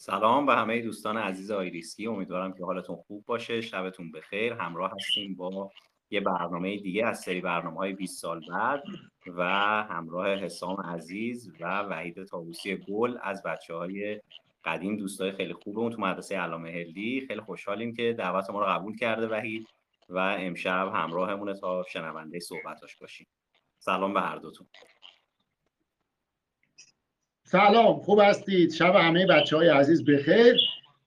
سلام به همه دوستان عزیز آیریسکی امیدوارم که حالتون خوب باشه. شبتون بخیر. همراه هستیم با یه برنامه دیگه از سری برنامه های 20 سال بعد و همراه حسام عزیز و وحید تابوسی گل از بچه های قدیم. دوستای خیلی خوبمون تو مدرسه علامه هلی خیلی خوشحالیم که دعوت ما رو قبول کرده وحید و امشب همراهمونه تا شنونده صحبتاش باشیم. سلام به هر دوتون. سلام خوب هستید؟ شب همه بچه های عزیز بخیر.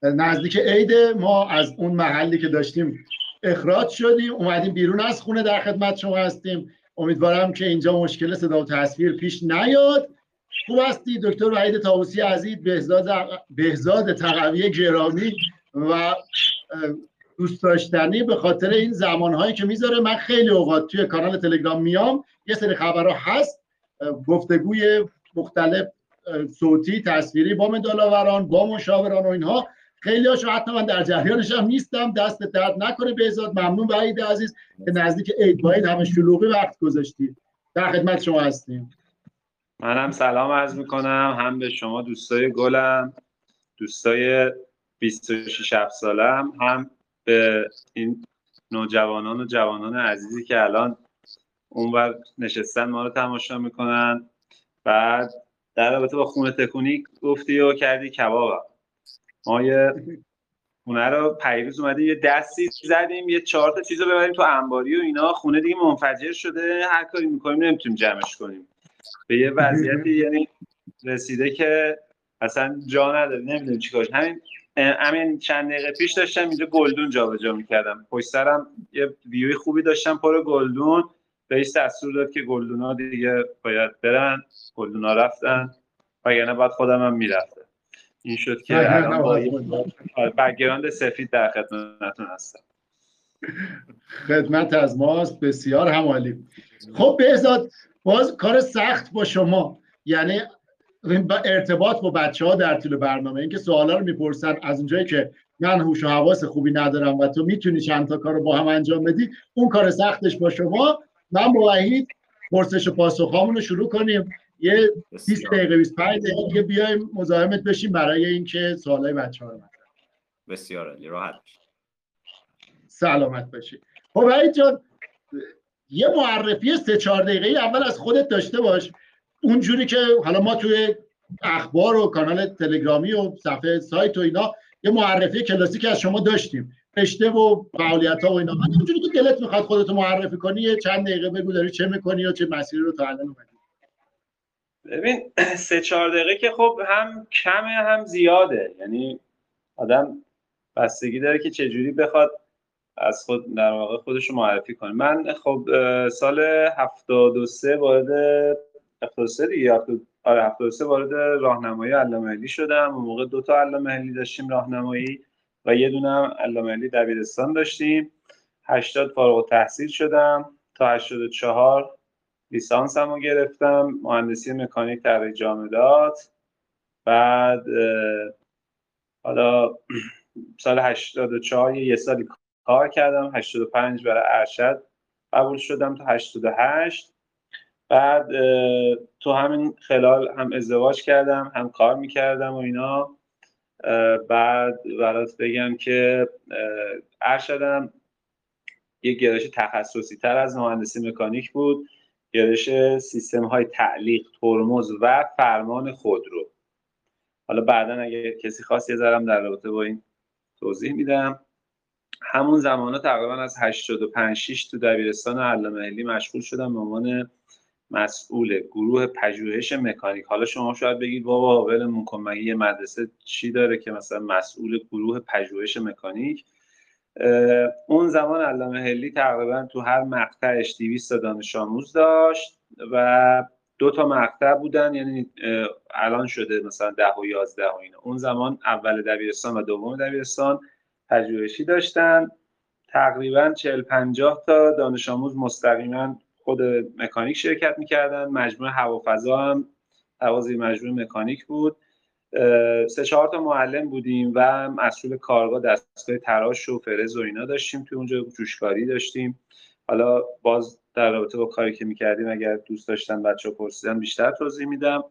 نزدیک عید ما از اون محلی که داشتیم اخراج شدیم. اومدیم بیرون از خونه در خدمت شما هستیم. امیدوارم که اینجا مشکل صدا و تصویر پیش نیاد. خوب هستی دکتر وحید تاوسی عزیز بهزاد, بهزاد تقوی گرامی و دوست داشتنی به خاطر این زمانهایی که می‌ذاره. من خیلی اوقات توی کانال تلگرام میام. یه سری خبرها هست. گفتگوی مختلف صوتی تصویری با مدالاوران با مشاوران و اینها. خیلی هاشو حتی من در جریانش هم نیستم. دست درد نکنه بهزاد ممنون وحید عزیز که نزدیک عید باید همه شلوغی وقت گذاشتید. در خدمت شما هستیم. منم سلام عرض می‌کنم. هم به شما دوستای گلم دوستای 26 سالم هم به این نوجوانان و جوانان عزیزی که الان اونور نشستن ما رو تماشا می‌کنن. بعد در رابطه با خونه تکونی گفتی و کردی کباب ما یه خونه رو پیروز اومدیم یه دستی زدیم یه چهار تا چیز رو ببریم تو انباری و اینا. خونه دیگه منفجر شده هر کاری می‌کنیم نمی‌تونیم جمعش کنیم. به یه وضعیتی یعنی رسیده که اصلا جا نداره نمی‌دونیم چیکارش همین همین چند دقیقه پیش داشتم اینجا گلدون جابجا می‌کردم. پشت سرم یه ویوی خوبی داشتم پر گلدون. رئیس دستور داد که گلدونا دیگه باید برن. گلدونا رفتن. وگرنه بعد خودم هم می‌رفته این شد که الان با بگراند سفید در خدمتتون هستم. خدمت از ماست. بسیار همالی. خب بهزاد باز کار سخت با شما. یعنی ارتباط با بچه ها در طول برنامه. اینکه سوالا رو می‌پرسن از اونجایی که من هوش و حواس خوبی ندارم و تو می‌تونی چند تا کار رو با هم انجام بدی اون کار سختش با شما. من با وحید پرسش و پاسخ رو شروع کنیم. یه 20 دقیقه 25 دقیقه بیایم مزاحمت بشیم برای اینکه سوالای بچه ها رو بسیار عالی راحت سلامت باشی. خب وحید جان یه معرفی سه چهار دقیقه اول از خودت داشته باش. اونجوری که حالا ما توی اخبار و کانال تلگرامی و صفحه سایت و اینا یه معرفی کلاسیک از شما داشتیم. رشته و فعالیت ها و اینا. من اونجوری که دلت می‌خواد خودتو معرفی کنی چند دقیقه بگو داری چه می‌کنی یا چه مسیری رو تا الان اومدی ببین سه چهار دقیقه که خب هم کمه هم زیاده. یعنی آدم بستگی داره که چجوری بخواد از خود در واقع خودش رو معرفی کنه. من خب سال 73 وارد 73 دیگه آره 73 وارد راهنمایی علامه شدم. اون موقع دو تا علامه داشتیم راهنمایی. و یه دونه هم علامه علی دبیرستان داشتیم. 80 فارغ تحصیل شدم. تا 84 لیسانس هم رو گرفتم. مهندسی مکانیک در جامدات. بعد حالا سال 84 یه سالی کار کردم. 85 برای ارشد قبول شدم تا 88 بعد تو همین خلال هم ازدواج کردم هم کار می‌کردم و اینا. بعد برات بگم که ارشدم یه گرایش تخصصی تر از مهندسی مکانیک بود. گرایش سیستم های تعلیق ترمز و فرمان خودرو حالا بعدا اگه کسی خواست یه در رابطه با این توضیح میدم. همون زمان ها تقریبا از 85 6 تو دبیرستان علامه مشغول شدم به عنوان مسئول گروه پژوهش مکانیک. حالا شما شاید بگید بابا ولمون کن مگه یه مدرسه چی داره که مثلا مسئول گروه پژوهش مکانیک؟ اون زمان علامه هلی تقریبا تو هر مقطعش 200 دانش آموز داشت و دو تا مقطع بودن یعنی الان شده مثلا 10 و 11 و اینا. اون زمان اول دبیرستان و دوم دبیرستان پژوهشی داشتن. تقریبا 40 50 تا دانش آموز مستقیما خود مکانیک شرکت می‌کردن. مجموعه هوافضا هم حوازی مجموعه مکانیک بود. سه چهار تا معلم بودیم و مسئول کارگاه دستگاه تراش و فرز و اینا داشتیم. توی اونجا جوشکاری داشتیم. حالا باز در رابطه با کاری که می‌کردیم اگر دوست داشتن بچه ها پرسیدن بیشتر توضیح میدم.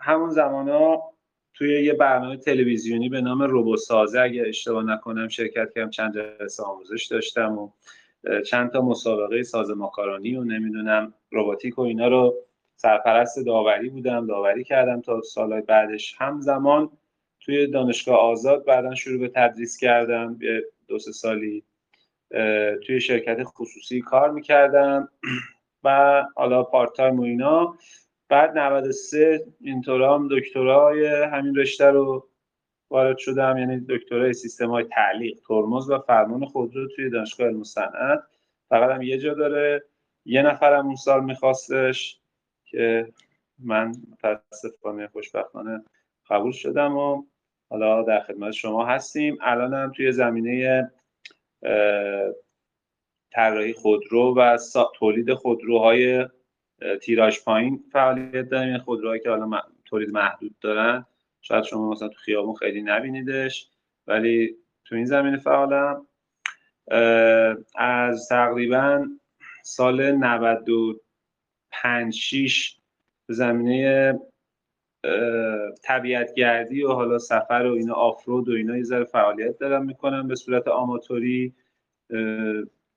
همون زمان ها توی یه برنامه تلویزیونی به نام روبوسازه اگه اشتباه نکنم شرکت کردم چند جلسه آموزش داشتم و چند تا مسابقه ساز ماکارونی و نمی‌دونم روباتیک و اینا رو سرپرست داوری بودم داوری کردم تا سالهای بعدش. همزمان توی دانشگاه آزاد بعدا شروع به تدریس کردم. یه دو سه سالی توی شرکت خصوصی کار می‌کردم و حالا پارت تایم و اینا. بعد 93 اینطورا هم دکترای همین رشته رو وارد شدم یعنی دکترای سیستم های تعلیق ترمز و فرمان خودرو توی دانشگاه علم صنعت. فقط هم یه جا داره. یه نفرم اون سال میخواستش که من متاسفانه خوشبختانه قبول شدم و حالا در خدمت شما هستیم. الان هم توی زمینه طراحی خودرو و تولید خودروهای تیراژ پایین فعالیت داریم. خودروهایی که حالا تولید محدود دارن. شاید شما مثلا تو خیابون خیلی نبینیدش ولی تو این زمینه فعالم. از تقریبا سال 95 6 زمینه طبیعتگردی و حالا سفر و اینا آفرود و اینا یه ذره فعالیت دارم می‌کنم به صورت آماتوری.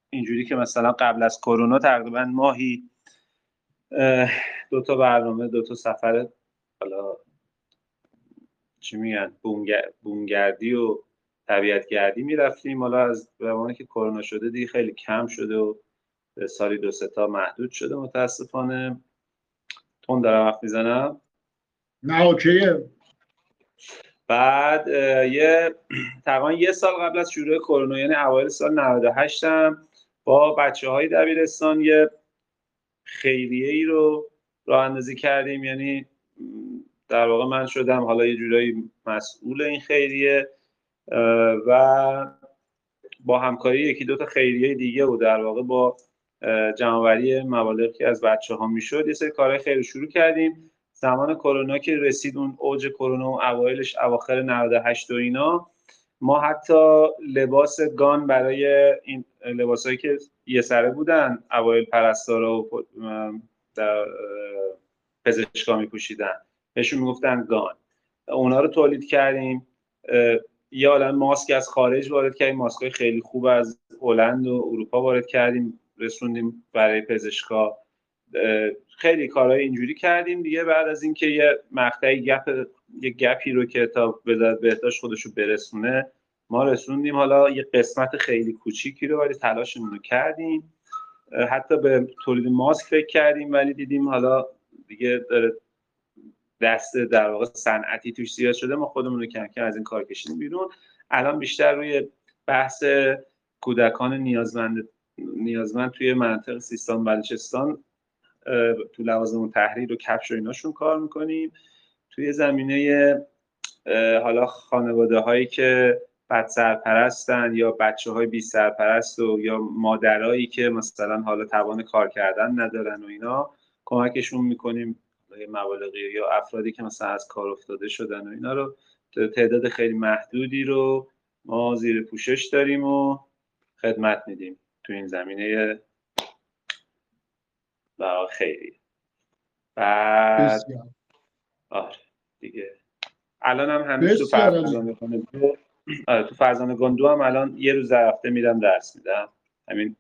اینجوری که مثلا قبل از کرونا تقریبا ماهی دو تا برنامه دو تا سفر حالا چی میگن بومگردی و طبیعتگردی می‌رفتیم. حالا از زمانی که کرونا شده دیگه خیلی کم شده و سالی دو سه تا محدود شده متاسفانه. تون دارم وقت می‌زنم. نه اوکیه. بعد یه تقریبا یه سال قبل از شروع کرونا یعنی اوایل سال 98 هم با بچه های دبیرستان یه خیریه ای رو راه اندازی کردیم. یعنی در واقع من شدم حالا یه جورایی مسئول این خیریه و با همکاری یکی دو تا خیریه دیگه و در واقع با جمعوری مبالغی که از بچه ها می‌شد. یه سری کارهای خیلی شروع کردیم. زمان کرونا که رسید اون اوج کرونا و اوایلش اواخر 98 و اینا ما حتی لباس گان برای این لباسایی که یه سره بودن اوایل پرستارا و پزشکا میپوشیدن. بهشون می‌گفتن گان. اونا رو تولید کردیم. یا الان ماسک از خارج وارد کردیم. ماسک خیلی خوب از هلند و اروپا وارد کردیم. رسوندیم برای پزشکا. خیلی کارهای اینجوری کردیم دیگه. بعد از اینکه یه مقطعی گپ یه گپی رو که تا به بهداشت خودشو برسونه ما رسوندیم. حالا یه قسمت خیلی کوچیکی رو ولی تلاشمون رو کردیم. حتی به تولید ماسک فکر کردیم ولی دیدیم حالا دیگه داره دست در واقع صنعتی توش زیاد شده ما خودمون رو کم کم از این کار کشیدیم بیرون. الان بیشتر روی بحث کودکان نیازمند نیازمند توی منطقه سیستان بلوچستان تو لوازم تحریر و کفش و ایناشون کار می‌کنیم. توی زمینه حالا خانواده هایی که بد سرپرستن یا بچه های بی سرپرست و یا مادرایی که مثلا حالا توان کار کردن ندارن و اینا کمکشون می‌کنیم. مبالغی یا افرادی که مثلا از کار افتاده شدن و اینا رو تعداد خیلی محدودی رو ما زیر پوشش داریم و خدمت میدیم تو این زمینه و خیلی بعد آره دیگه. الان هم همیشه تو فرزانه آره تو فرزانه گندو هم الان یه روز در هفته میرم درس میدم. همین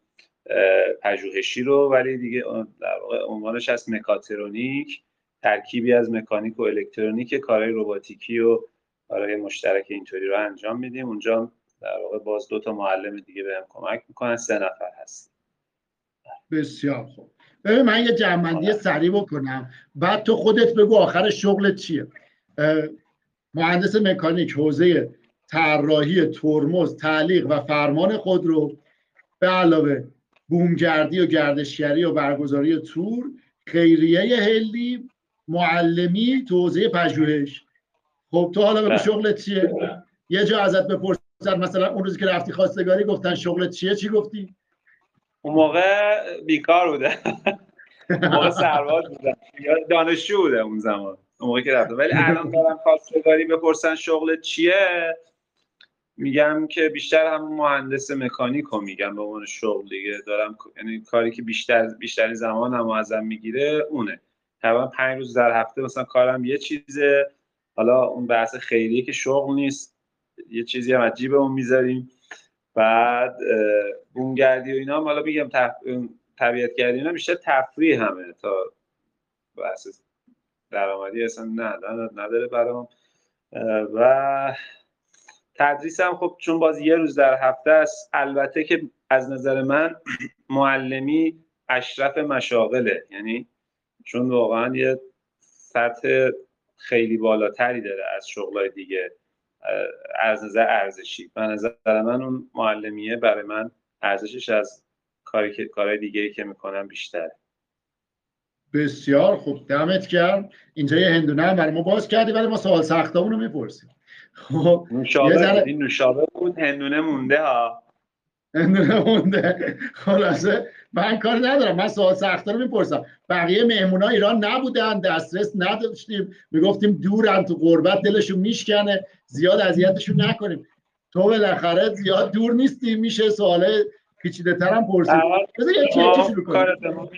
پژوهشی رو ولی دیگه در واقع عنوانش از مکاترونیک. ترکیبی از مکانیک و الکترونیک کارهای رباتیکی و کارهای مشترک اینطوری رو انجام میدیم. اونجا در واقع باز دو تا معلم دیگه بهم کمک می‌کنن. سه نفر هست بسیار خوب. ببین من یه جمعندی آره. سریع بکنم. بعد تو خودت بگو آخر شغلت چیه؟ مهندس مکانیک حوزه طراحی ترمز تعلیق و فرمان خود رو به علاوه بومگردی و گردشگری و برگزاری تور خیریه هلی معلمی تو حوزه پژوهش. خب تو حالا به بله. شغلت چیه؟ یه جا ازت بپرسن مثلا اون روزی که رفتی خواستگاری گفتن شغلت چیه؟ چی گفتی؟ اون موقع بیکار بوده. اون موقع سرباز بودم یا دانشجو بوده اون زمان. اون موقع که رفتم ولی الان دارم خواستگاری بپرسن شغلت چیه؟ میگم که بیشتر هم مهندس مکانیک رو میگم به عنوان شغل دیگه. دارم یعنی کاری که بیشتر بیشتری زمان هم ازم می‌گیره اونه. تقریبا پنج روز در هفته مثلا کارم یه چیزه. حالا اون بحث خیریه که شغل نیست. یه چیزی هم عجیب اون می‌ذاریم. بعد بونگردی و اینا حالا میگم طبیعت گردی اینا بیشتر تفریح همه تا بحث درآمدی اصلا نه نداره برام. و تدریس هم خب چون باز یه روز در هفته است البته که از نظر من معلمی اشرف مشاغله. یعنی چون واقعا یه سطح خیلی بالاتری داره از شغلای دیگه از نظر ارزشی. به نظر من اون معلمیه برای من ارزشش از کاری که کارهای دیگه که می‌کنم بیشتره. بسیار خوب. دمت گرم. اینجا یه هندونه هم برای ما باز کردی ولی ما سوال سختمون رو می‌پرسیم. خب نوشابه این نوشابه بود. هندونه مونده ها. مونده خلاصه من کار ندارم. من سوال سخته رو می‌پرسم. بقیه مهمون ها ایران نبودن دسترس نداشتیم. می‌گفتیم دورن تو قربت دلشون میشکنه. زیاد اذیتشون نکنیم. تو بالاخره زیاد دور نیستی میشه سوال پیچیده ترم پرسید بذار یکی یکی شروع کنیم؟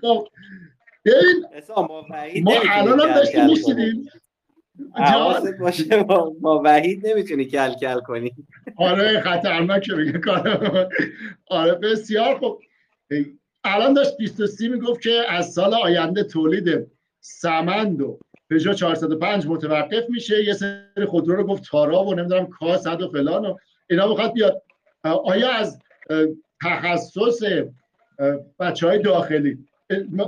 خب ببین ما الان هم داشتیم میشیدیم حواست باشه با وحید نمی‌تونی کل کل کنی. آره خطرناکه بگه کار آره بسیار خب الان داشت 23 می‌گفت که از سال آینده تولید سمند و پژو 405 متوقف میشه. یه سری خودرو رو گفت تارا و نمی‌دونم کاسد و فلان و اینا بخواد بیاد. آیا از تخصص بچه های داخلی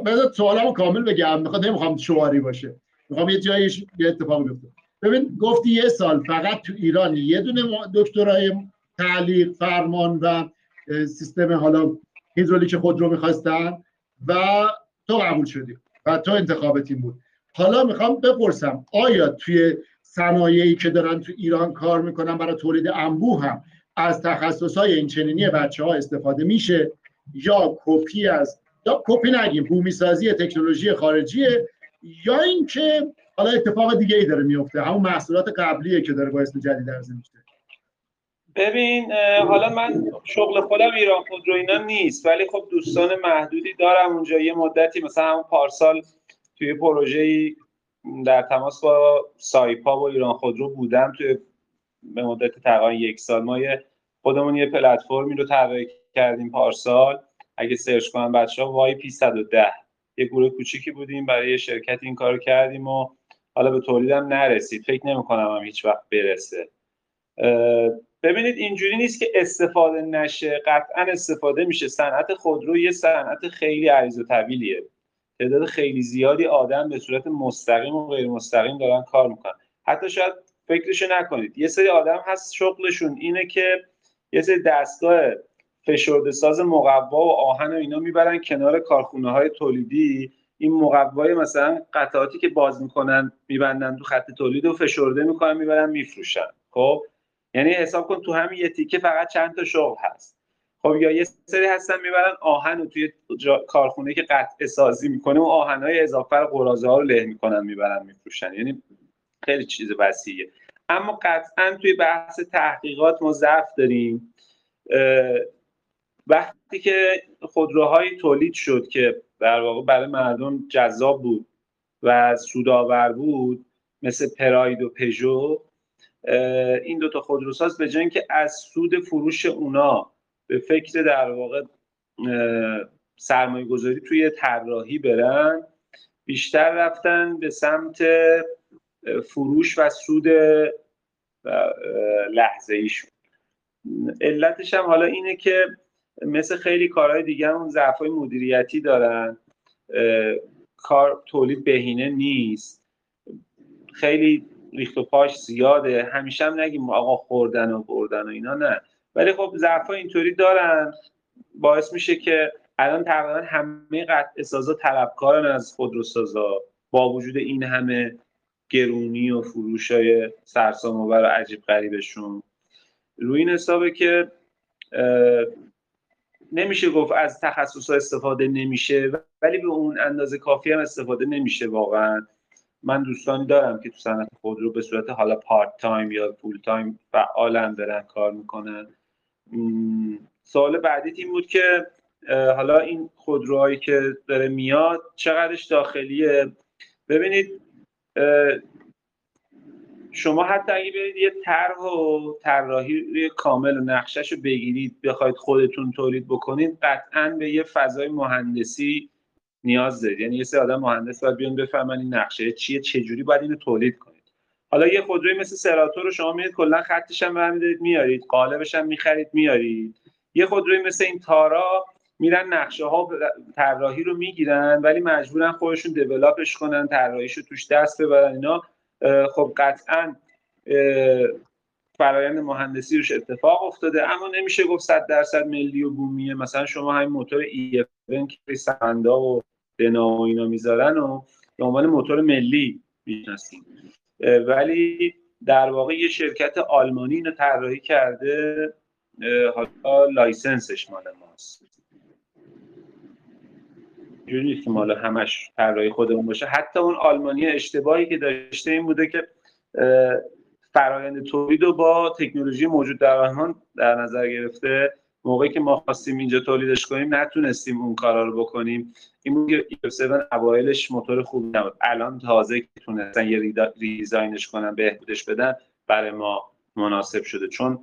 بذار سوالمو کامل بگم. می‌خواد نمی‌خوام شواری باشه. می‌خوام یه جایی یه اتفاق بیفته. ببین گفتی یه سال فقط تو ایران یه دونه دکترای تعلیق فرمان و سیستم حالا هیدرولیک خودرو می‌خواستن و تو قبول شدی و تو انتخابت این بود. حالا می‌خوام بپرسم آیا توی صنایعی که دارن تو ایران کار می‌کنن برای تولید انبوه هم از تخصص های این چنینی بچه ها استفاده میشه یا کپی از یا کپی نگیم بومی سازی تکنولوژی خارجیه یا اینکه حالا اتفاق دیگه ای داره میفته همون محصولات قبلیه که داره با اسم جدید عرضه میشه. ببین حالا من شغل خودم ایران خودرو اینا نیست ولی خب دوستان محدودی دارم اونجا یه مدتی مثلا همون پارسال توی پروژه در تماس با سایپا و ایران خودرو بودم توی به مدت تقریبا یک سال. ما یه خودمون یه پلتفرمی رو طراحی کردیم پارسال. اگه سرچ کنن بچه ها وای پی 110 یه گروه کوچیکی بودیم برای یه شرکت این کارو کردیم و حالا به تولیدم نرسید. فکر نمی کنم هم هیچ وقت برسه. ببینید اینجوری نیست که استفاده نشه قطعا استفاده میشه. صنعت خودرو یه صنعت خیلی عریض و طویلیه. تعداد خیلی زیادی آدم به صورت مستقیم و غیر مستقیم دارن کار می‌کنن. حتی شاید فکرشو نکنید. یه سری آدم هست شغلشون اینه که یه سری دستگاه فشرده ساز مقوا و آهن و اینا می‌برن کنار کارخونه های تولیدی. این مقوای مثلا قطعاتی که باز می‌کنن میبندن تو خط تولید و فشرده می‌کنن می‌برن میفروشن. خب؟ یعنی حساب کن تو همین یه تیکه فقط چند تا شغل هست. خب یا یه سری هستن می‌برن آهن و توی کارخونه که قطع سازی می‌کنه و آهنهای اضافه رو قرازه ها رو له می‌کنن می‌برن میفروشن. یعنی خیلی چیز وسیعه. اما قطعا توی بحث تحقیقات ما ضعف داریم. وقتی که خودروهایی تولید شد که در واقع برای مردم جذاب بود و سودآور بود مثل پراید و پژو این دوتا خودروساز به جای که از سود فروش اونا به فکر در واقع سرمایه گذاری توی طراحی برن بیشتر رفتن به سمت فروش و سود لحظه ایشون علتش هم حالا اینه که مثل خیلی کارهای دیگه هم ضعف مدیریتی دارن. کار تولید بهینه نیست. خیلی ریخت و پاش زیاده. همیشه هم نگیم آقا خوردن و بردن و اینا نه. ولی خب ضعف اینطوری دارن. باعث میشه که الان تقریبا همه قطع سازا طلبکارن از خودروسازا. با وجود این همه گرونی و فروش های سرسام و عجیب غریبشون. روی این حسابه که نمیشه گفت از تخصص ها استفاده نمیشه ولی به اون اندازه کافی هم استفاده نمیشه واقعا. من دوستانی دارم که تو صنعت خودرو به صورت حالا part time یا full time فعالن دارن کار می‌کنن. سوال بعدی این بود که حالا این خودروهایی که داره میاد چقدرش داخلیه؟ ببینید شما حتی اگه برید یه طرح و طراحی کامل و نقشش رو بگیرید بخواید خودتون تولید بکنید قطعا به یه فضای مهندسی نیاز دارید. یعنی یه سری آدم مهندس باید بیان بفهمن این نقشه چیه چجوری باید اینو تولید کنید. حالا یه خودروی مثل سراتور رو شما میرید کلا خطش هم برمیدارید میارید. قالبش هم می‌خرید میارید. یه خودروی مثل این تارا میرن نقشه ها طراحی رو می‌گیرن ولی مجبورن خودشون دیولاپش کنن طراحیشو توش دست ببرن اینا. خب قطعا فرایند مهندسی روش اتفاق افتاده اما نمیشه گفت صد درصد ملی و بومیه. مثلا شما همین موتور ای که سمندا و دنا و اینا می‌ذارن و به عنوان موتور ملی می‌شناسیم ولی در واقع یه شرکت آلمانی اینو طراحی کرده حالا license ش مال ماست. جوری که مال همش طراحی خودمون باشه. حتی اون آلمانی اشتباهی که داشته این بوده که فرایند تولید رو با تکنولوژی موجود در آلمان در نظر گرفته. موقعی که ما خواستیم اینجا تولیدش کنیم نتونستیم اون کارا رو بکنیم. این بود که 7 اوایلش موتور خوبی نبود. الان تازه که تونستن یه ریزاینش کنن بهبودش بدن برای ما مناسب شده. چون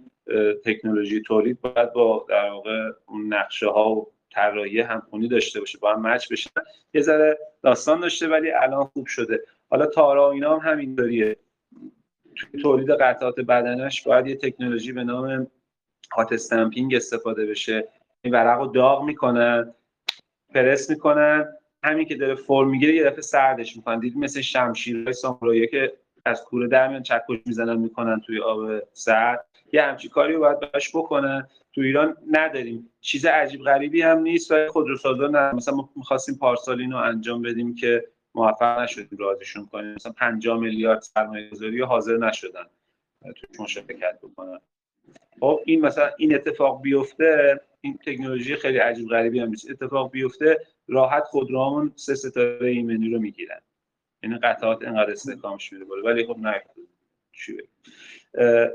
تکنولوژی تولید باید با در واقع اون نقشه ها و طراحی همخونی داشته باشه با هم مچ بشه یه ذره داستان داشته ولی الان خوب شده. حالا تارا اینا هم همینطوریه. توی تولید قطعات بدنش باید یه تکنولوژی به نام هات استمپینگ استفاده بشه. این ورق داغ می‌کنن پرس می‌کنن. همین که داره فرم می‌گیره یه دفعه سردش می‌کنن. دید مثل شمشیرهای سامورایی که از کوره در میان چکش می‌زنن می‌کنن توی آب سرد یه همچی کاری رو باید باش بکنن تو ایران نداریم. چیز عجیب غریبی هم نیست. و خودروسازا نه. مثلا ما می‌خواستیم پارسال اینو انجام بدیم که موفق نشدیم راضیشون کنیم. مثلا 50 میلیارد سرمایه گذاری حاضر نشدن. توش مشارکت بکنن. خب این مثلا این اتفاق بیفته این تکنولوژی خیلی عجیب غریبی هم نیست. اتفاق بیفته راحت خودروامون سه ستاره ایمنی رو می‌گیرن. یعنی قطعات انقدر استحکامش میره بالا. ولی خب نه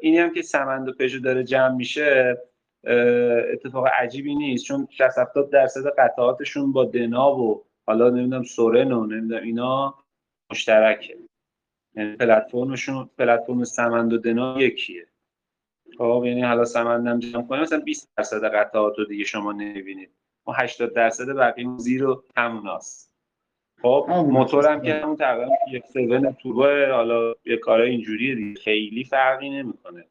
اینی هم که سمند و پژو داره جمع میشه اتفاق عجیبی نیست. چون 60 70 درصد قطعاتشون با دنا و حالا نمی‌دونم سورن و نمی‌دونم اینا مشترکه. یعنی پلتفرمشون پلتفرم سمند و دنا یکیه. خب یعنی حالا سمندم جمع کنیم مثلا 20 درصد قطعات رو دیگه شما نمی‌بینید. ما 80 درصد بقیه زیرو هموناست خب موتورم که همون تقریبا یک سیون توربو حالا یه کارای اینجوری دیگه. خیلی فرقی نمی‌کنه.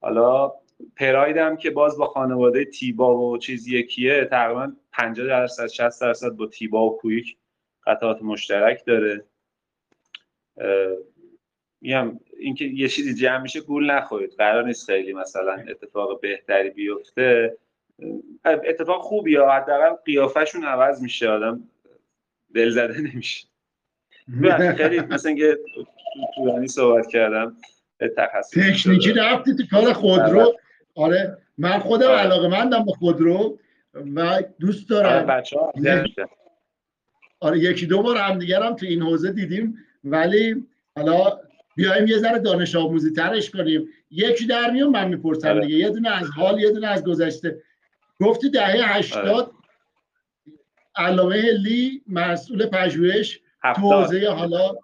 حالا پرایدم که باز با خانواده تیبا و چیز یکیه تقریبا 50 درصد 60 درصد با تیبا و کویک قطعات مشترک داره. میگم اینکه یه چیزی جمع میشه گول نخورید. قرار نیست خیلی مثلا اتفاق بهتری بیفته. اتفاق خوبیه حداقل قیافشون عوض میشه. آدم دل زده نمیشه. خیلی مثلا اینکه طولانی صحبت کردم تکنیکی رفتی تو کار خودرو. آره. من خودم آره. علاقه مندم به خودرو و دوست دارم. آره, آره یکی دو بار هم دیگرم تو این حوزه دیدیم. ولی حالا بیایم یه ذره دانش آموزی ترش کنیم. یکی در میون من می‌پرسم آره. دیگه. یه دونه از حال یه دونه از گذشته. گفتی دهه هشتاد علامه لی مسئول پژوهش تو حوزه حالا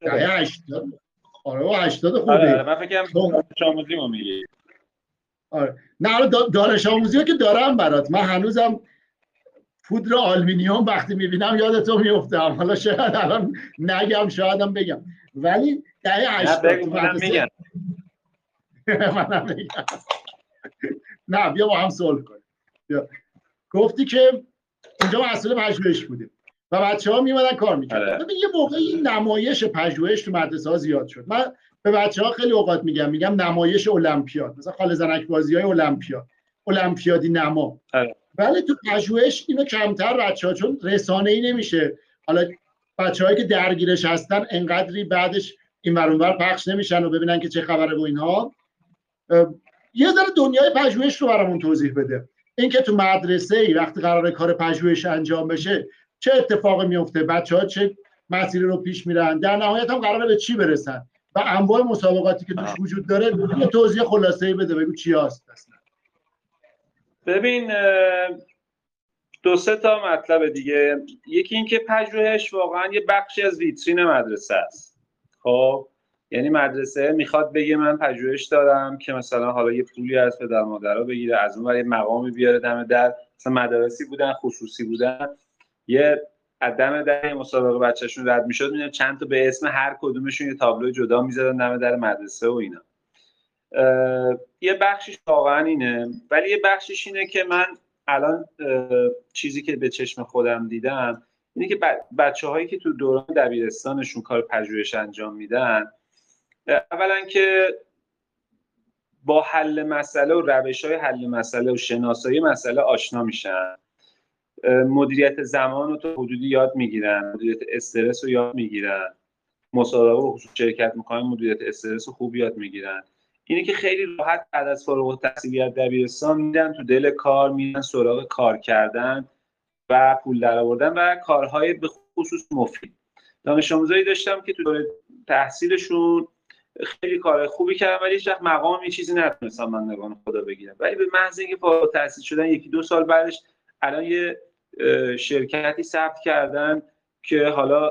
دهه هشتاد. آره و هشتاد خوبه. آره من فکر کنم آموزی ما میگی. آره. نه دانش آموزی که دارم برات. من هنوزم پودر آلمینیوم وقتی می‌بینم یادتو میفتم حالا شاید الان نگم شایدم بگم. ولی دهه هشتاد میگم. منم میگم. نه بیا با هم صلح کنیم. گفتی که اینجا مسئول پژوهش بودیم و بچه ها میمدن کار می‌کردن. آره. یه موقعی نمایش پژوهش تو مدرسه ها زیاد شد. من به بچه ها خیلی اوقات میگم. میگم نمایش المپیاد. مثلا خاله زنک بازی های المپیاد. المپیادی نما. آره. ولی تو پژوهش اینو کمتر بچه ها چون رسانه ای نمیشه. حالا بچه هایی که درگیرش هستن انقدری بعدش این ورانور پخش نمیشن و ببینن که چه خبره با اینها. یه ذره دنیای پژوهش رو برامون توضیح بده. اینکه تو مدرسه ای وقتی قرار کار پژوهش انجام بشه چه اتفاقی میفته بچه ها چه مسیری رو پیش میرن؟ در نهایت هم قرار به چی برسن؟ و انواع مسابقاتی که توش وجود داره یه توضیح خلاصه ای بده بگو چی هست ببین دو سه تا مطلب دیگه. یکی اینکه پژوهش واقعا یه بخشی از ویترین مدرسه است. خب؟ یعنی مدرسه می‌خواد بگه من پژوهش دارم که مثلا حالا یه پولی از پدر مادرها بگیره از اون یه مقامی بیاره دم در. مثلا مدرسی بودن خصوصی بودن. یه دم در مسابقه بچهشون رد می‌شد می‌دونم چند تا به اسم هر کدومشون یه تابلو جدا می‌زدن دم در مدرسه و اینا. یه بخشش واقعا اینه. ولی یه بخشش اینه که من الان چیزی که به چشم خودم دیدم اینه که بچه هایی که تو دوران دبیرستانشون کار پژوهش انجام میدن اولا که با حل مسئله و روش های حل مسئله و شناسایی مسئله آشنا میشن. مدیریت زمان رو تا حدودی یاد می‌گیرن مدیریت استرس رو یاد می‌گیرن. مصاحبه و شرکت می‌کنن مدیریت استرس رو خوب یاد می‌گیرن. اینه که خیلی راحت بعد از فارغ التحصیلی از دبیرستان میدن تو دل کار میرن سراغ کار کردن و پول درآوردن و کارهای به خصوص مفید. دانش آموزایی داشتم که تو دوره تحصیلشون خیلی کار خوبی کردم ولی هیچ مقام یه چیزی نتونستم من نگان خدا بگیرم. ولی به محض اینکه فارغ تحصیل شدن یکی دو سال بعدش الان یه شرکتی ثبت کردن که حالا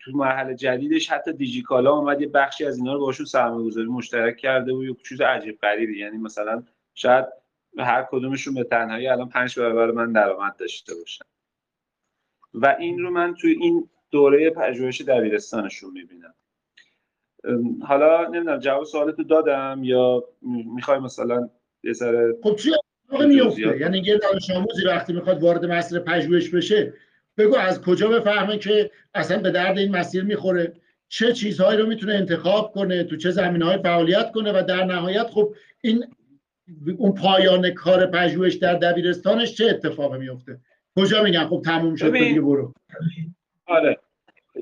تو مرحله جدیدش حتی دیجیکالا اومد یه بخشی از اینا رو باشون سرمایه گذاری مشترک کرده و یه چیز عجیب غریبی. یعنی مثلا شاید هر کدومشون به تنهایی الان پنج برابر من درآمد داشته باشن. و این رو من توی این دوره پژوهش دبیرستانشون می‌بینم. حالا نمی‌دونم جواب سوالتو دادم یا می‌خوای مثلا یه سر خب چی؟ میفته یعنی یه دانش آموزی وقتی می‌خواد وارد مسیر پژوهش بشه بگو از کجا بفهمه که اصلا به درد این مسیر می‌خوره؟ چه چیزهایی رو می‌تونه انتخاب کنه؟ تو چه زمینه های فعالیت کنه؟ و در نهایت خب این اون پایان کار پژوهش در دبیرستانش چه اتفاقی میفته کجا میگن خب تموم شد دیگه برو. آره.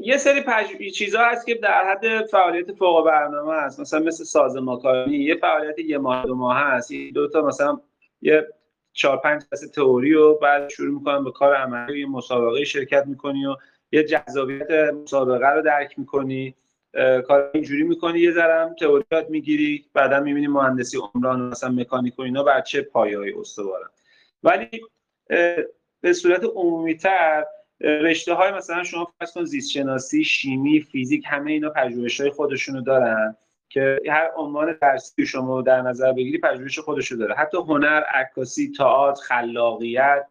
یه سری پژوهش چیزها هست که در حد فعالیت فوق برنامه هست. مثلا مثل سازمانکاری یه فعالیت یه ماه دو ماه هست. دو تا مثلا یه چهار پنج دسته تئوری و بعد شروع می‌کنم به کار عملی یه مسابقه شرکت می‌کنی و یه جذابیت مسابقه رو درک می‌کنی. کار اینجوری می‌کنی یه ذرم تئوری یاد می‌گیری. بعدا می‌بینی مهندسی عمران مثلا مکانیک و اینا بر چه پایه‌ای استوارن ولی به صورت عمومی تر رشته های مثلا شما فرض کن زیست شناسی شیمی فیزیک همه اینا پژوهش های خودشونو دارن که هر عنوان درسی شما در نظر بگیری پژوهش خودشو داره. حتی هنر عکاسی تئاتر خلاقیت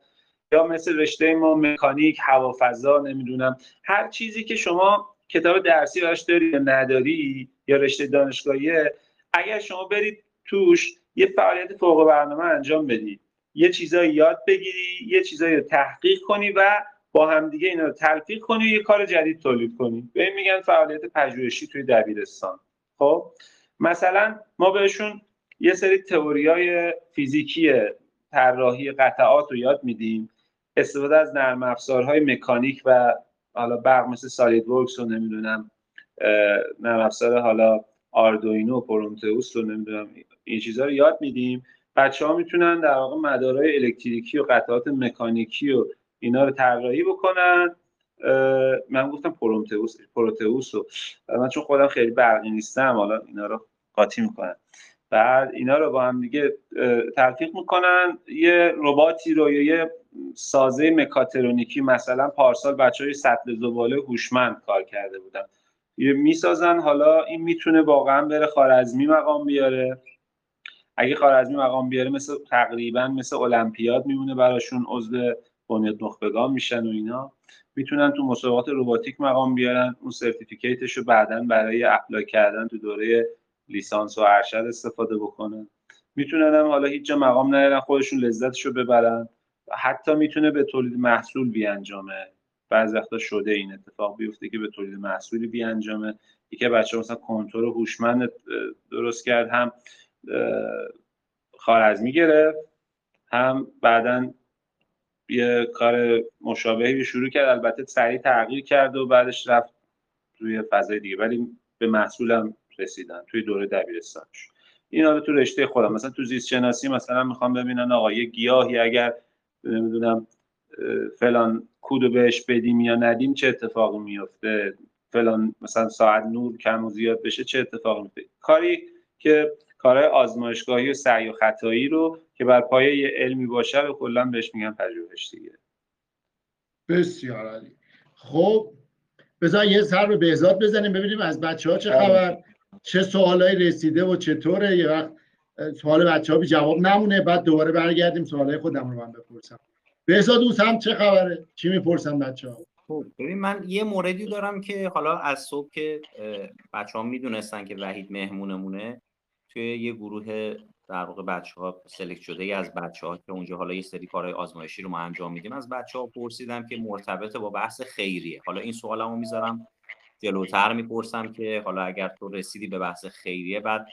یا مثل رشته ما مکانیک هوافضا نمی‌دونم هر چیزی که شما کتاب درسی براش داری یا نداری یا رشته دانشگاهیه اگر شما برید توش یه فعالیت فوق برنامه انجام بدید یه چیزایی یاد بگیری یه چیزایی رو تحقیق کنی و با همدیگه اینا رو تلفیق کنی و یه کار جدید تولید کنی. به این میگن فعالیت پژوهشی توی دبیرستان. خب؟ مثلا ما بهشون یه سری تئوریای فیزیکی طراحی قطعات رو یاد میدیم. استفاده از نرم افزارهای مکانیک و حالا برق مثل سالید ورکس رو نمی‌دونم نرم افزار حالا آردوینو پرونتئوس رو نمی‌دونم این چیزها رو یاد میدیم. بچه ها می‌تونن در واقع مدارهای الکتریکی و قطعات مکانیکی و اینا رو طراحی بکنن. من گفتم پرومتئوس پروتئوس رو. من چون خودم خیلی برقی نیستم حالا اینا رو قاطی می‌کنن بعد اینا رو با هم دیگه تلفیق می‌کنن. یه رباتی رو یه سازه مکاترونیکی مثلا پارسال بچه های سطل زباله هوشمند کار کرده بودن. یه می‌سازن حالا این می‌تونه واقعا بره خوارزمی مقام بیاره. اگه خوارزمی مقام بیاره مثل تقریبا مثل المپیاد میمونه براشون عضو بنیاد نخبگان میشن و اینا می‌تونن تو مسابقات روباتیک مقام بیارن. اون certificate ش رو بعدا برای apply کردن تو دوره لیسانس و ارشد استفاده بکنن. می‌تونن هم حالا هیچ جا مقام نیارن خودشون لذتش رو ببرن. حتی می‌تونه به تولید محصول بیانجامه. بعضی وقتا شده این اتفاق بیفته که به تولید محصولی بیانجامه. یکی بچه مثلا کنترل هوشمند درست کرد هم خارزمی گرفت هم بعدا یه کار مشابهی شروع کرد. البته سریع تغییر کرد و بعدش رفت روی فضای دیگه ولی به محصولم رسیدن توی دوره دبیرستانش. این حالا تو رشته خودم. مثلا تو زیست شناسی مثلا می‌خوام ببینن آقا یه گیاهی اگر نمی‌دونم فلان کودو بهش بدیم یا ندیم چه اتفاقی میفته فلان مثلا ساعت نور کم و زیاد بشه چه اتفاقی میفته کاری که کارهای آزمایشگاهی و سعی و خطایی رو که بر پایه یه علمی باشه رو کلا بهش میگن پژوهش دیگه. بسیار عالی. خب بذار یه سر به بهزاد بزنیم ببینیم از بچه ها چه خبر چه سوالایی رسیده و چطوره. یه وقت سوال بچه ها بی جواب نمونه بعد دوباره برگردیم سوالای خودم رو من بپرسم. بهزاد دوست هم چه خبره؟ چی می‌پرسن بچه ها خب ببین من یه موردی دارم که حالا از صبح که بچه ها می‌دونستن که وحید مهمونمونه توی یه گروه در واقع بچه ها سلکت شده ای از بچه ها که اونجا حالا یه سری کارهای آزمایشی رو ما انجام میدیم. از بچه ها پرسیدم که مرتبط با بحث خیریه. حالا این سوالمو می‌ذارم جلوتر می‌پرسم که حالا اگر تو رسیدی به بحث خیریه بعد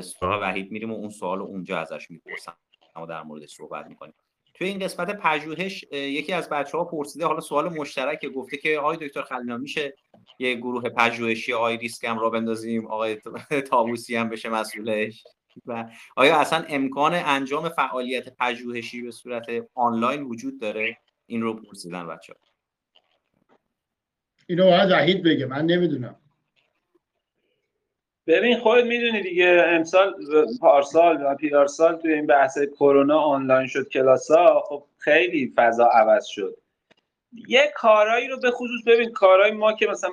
سوال وحید میریم و اون سوال رو اونجا ازش می‌پرسم. اما در مورد صحبت می‌کنیم. توی این قسمت پژوهش یکی از بچه ها پرسیده حالا سوال مشترک گفته که آقای دکتر خلینا میشه یه گروه پژوهشی آی ریسک هم را بندازیم آقای تابوسی هم بشه مسئولش. و آیا اصلا امکان انجام فعالیت پژوهشی به صورت آنلاین وجود داره؟ این رو پرسیدن بچه ها اینو باید وحید بگه من نمی‌دونم. ببین خودت می‌دونی دیگه امسال پارسال و پیارسال توی این بحث کرونا آنلاین شد کلاس ها خب خیلی فضا عوض شد. یه کارایی رو به خصوص ببین کارهای ما که مثلا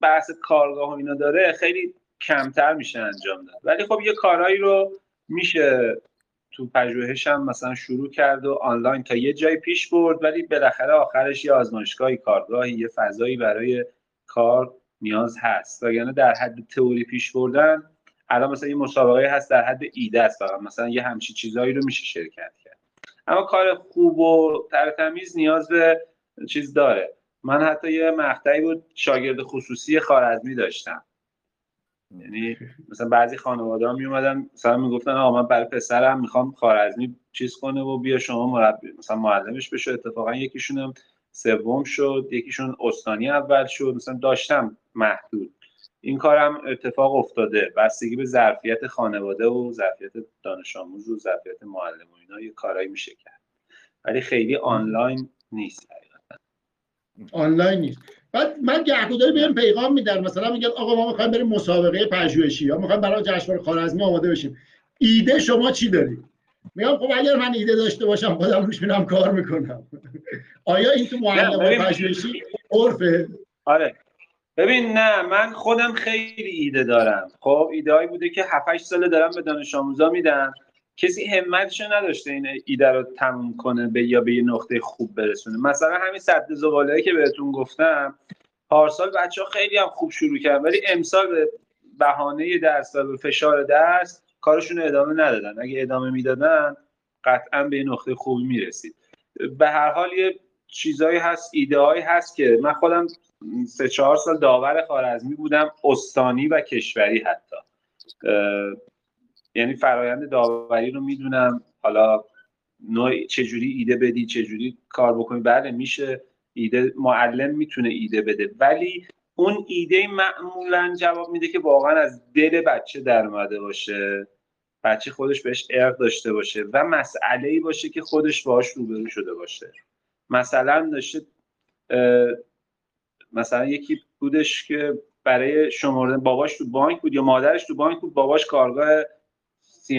بحث کارگاه و اینا داره خیلی کمتر میشه انجام داد. ولی خب یه کارهایی رو میشه تو پژوهش هم مثلا شروع کرد و آنلاین تا یه جای پیش برد ولی بالاخره آخرش یه آزمایشگاهی کارگاهی یه فضایی برای کار نیاز هست. وگرنه در حد تئوری پیش بردن الان مثلا یه مسابقه هست در حد ایده است فقط. مثلا یه همچی چیزایی رو میشه شرکت کرد. اما کار خوب و ترتمیز نیاز به چیز داره. من حتی یه مقطعی بود شاگرد خصوصی خارزمی داشتم. یعنی مثلا بعضی خانواده ها می اومدن مثلا می‌گفتن آقا من برای پسرم می‌خوام خارزمی چیز کنه و بیا شما مربی مثلا معلمش بشه. اتفاقا یکیشون سوم شد یکیشون استانی اول شد مثلا داشتم محدود. این کارم اتفاق افتاده. بستگی به ظرفیت خانواده و ظرفیت دانش آموز و ظرفیت معلم و اینا یه کارایی میشه کرد. ولی خیلی آنلاین نیست. آنلاین نیست. بعد من گهگداری بهم پیغام میدن مثلا میگن آقا ما می‌خوایم بریم مسابقه پژوهشی یا می‌خوایم برای جشنواره خوارزمی آماده بشیم. ایده شما چی دارید میگم خب اگر من ایده داشته باشم خودم روش میرم کار می‌کنم. آیا این تو معلم پژوهشی عرفه؟ آره. ببین نه من خودم خیلی ایده دارم. خب ایده بوده که 7 ساله دارم به دانش آموزا میدم. کسی همتشو نداشته این ایده رو تموم کنه به یا به یه نقطه خوب برسونه. مثلا همین صد زبالهایی که بهتون گفتم پارسال بچه ها خیلی هم خوب شروع کردن ولی امسال به بهانه درس و فشار درس کارشون ادامه ندادن. اگه ادامه می‌دادن قطعا به یه نقطه خوبی می‌رسید. به هر حال یه چیزایی هست ایده هایی هست که من خودم سه چهار سال داور خارزمی بودم استانی و کشوری حتی. یعنی فرایند داوری رو می‌دونم. حالا نوع چجوری ایده بدی چجوری کار بکنی؟ بله میشه ایده معلم می‌تونه ایده بده. ولی اون ایده معمولا جواب میده که واقعا از دل بچه در اومده باشه. بچه خودش بهش ارق داشته باشه و مسئله ای باشه که خودش باهاش روبرو شده باشه. مثلا داشته مثلا یکی بودش که برای شمردن باباش تو بانک بود یا مادرش تو بانک بود باباش کارگاه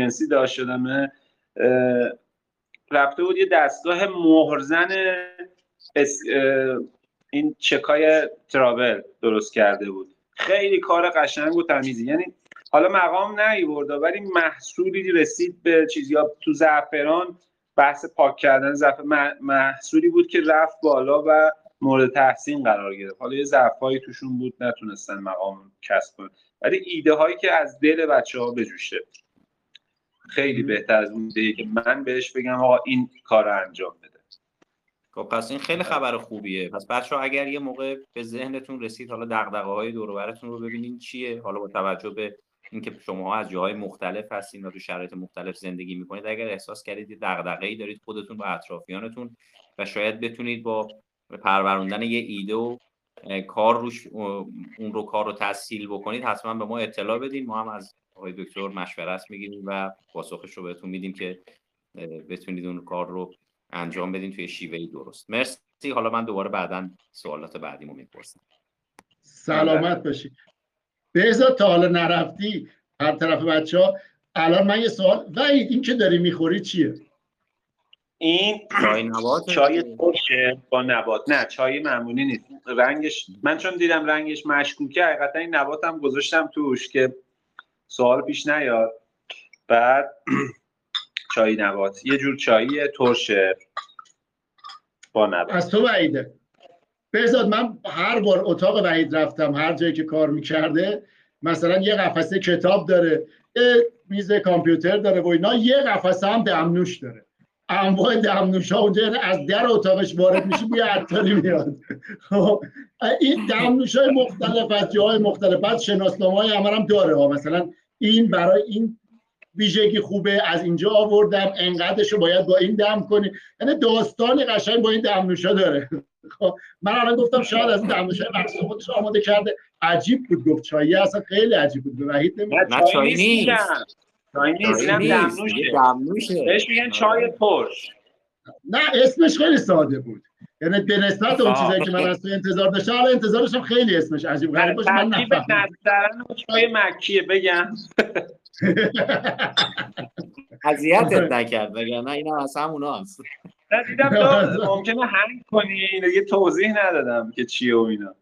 سی داشت شدمه رفته بود یه دستگاه مهرزن این چکای ترابل درست کرده بود. خیلی کار قشنگ و تمیزی. یعنی حالا مقام برده ولی محصولی رسید به چیزی تو زعفران بحث پاک کردن زعفر محصولی بود که رفت بالا و مورد تحسین قرار گرفت. حالا یه ضعفایی توشون بود نتونستن مقام کسب کنن. ولی ایده هایی که از دل بچه ها بجوشه خیلی بهتر از اون که من بهش بگم آقا این کار رو انجام بده. خب پس این خیلی خبر خوبیه. پس بچه ها اگر یه موقع به ذهنتون رسید حالا دقدقه های دوروبرتون رو ببینین چیه. حالا با توجه به اینکه شما از جاهای مختلف هستین و تو شرایط مختلف زندگی می‌کنید اگر احساس کردید یه دغدغه‌ای ای دارید خودتون و اطرافیانتون و شاید بتونید با پروروندن یه ایده و کار روش اون رو کار رو تسهیل بکنید حتما به ما اطلاع بدین. ما هم از آقای دکتر مشورت می‌گیریم و پاسخش رو بهتون میدیم که بتونید اون کار رو انجام بدین توی شیوهی درست. مرسی. حالا من دوباره بعدا سوالات بعدیمو می‌پرسم. سلامت باشی. بهزاد تا حالا نرفتی هر طرف بچه ها. الان من یه سوال وحید این که داری می‌خوری چیه؟ این چای نبات چای ترش ترشه با نبات. نه چای معمولی نیست. رنگش من چون دیدم رنگش مشکوکه حقیقتا این نباتم گذاشتم توش که سوال پیش نیاد. بعد چای نبات. یه جور چایی ترشه. با نبات. از تو وعیده. بهزاد من هر بار اتاق وحید رفتم هر جایی که کار می‌کرده مثلا یه قفسه کتاب داره یه میز کامپیوتر داره و اینا یه قفسه هم دمنوش داره. انواع دمنوش ها اونجا یعنی از در اتاقش وارد میشه بوی عطاری میاد. خب این دمنوش های مختلف از جاهای مختلف. بعد شناسنامه های هم داره ها. مثلا این برای این ویژگی خوبه از اینجا آوردم انقدرشو باید با این دم کنی. یعنی داستانی قشنگ با این دمنوشا داره. خب من الان گفتم شاید از این دمنوشای مخصوص خودش آماده کرده. عجیب بود گفت چایی اصلا خیلی عجیب بود به وحید نه چای نیست. چای نیست. دمنوشه. بهش میگن چای ترش نه اسمش خیلی ساده بود. یعنی به نسبت اون چیزایی که من از تو انتظار داشتم حالا انتظارشم خیلی اسمش عجیب. غریب باشه من نفهمیدم. چای مکیه بگم. اذیتت نکرد نه اینا از هموناست نه دیدم تو ممکنه هنگ کنی یه توضیح ندادم که چیه و اینا.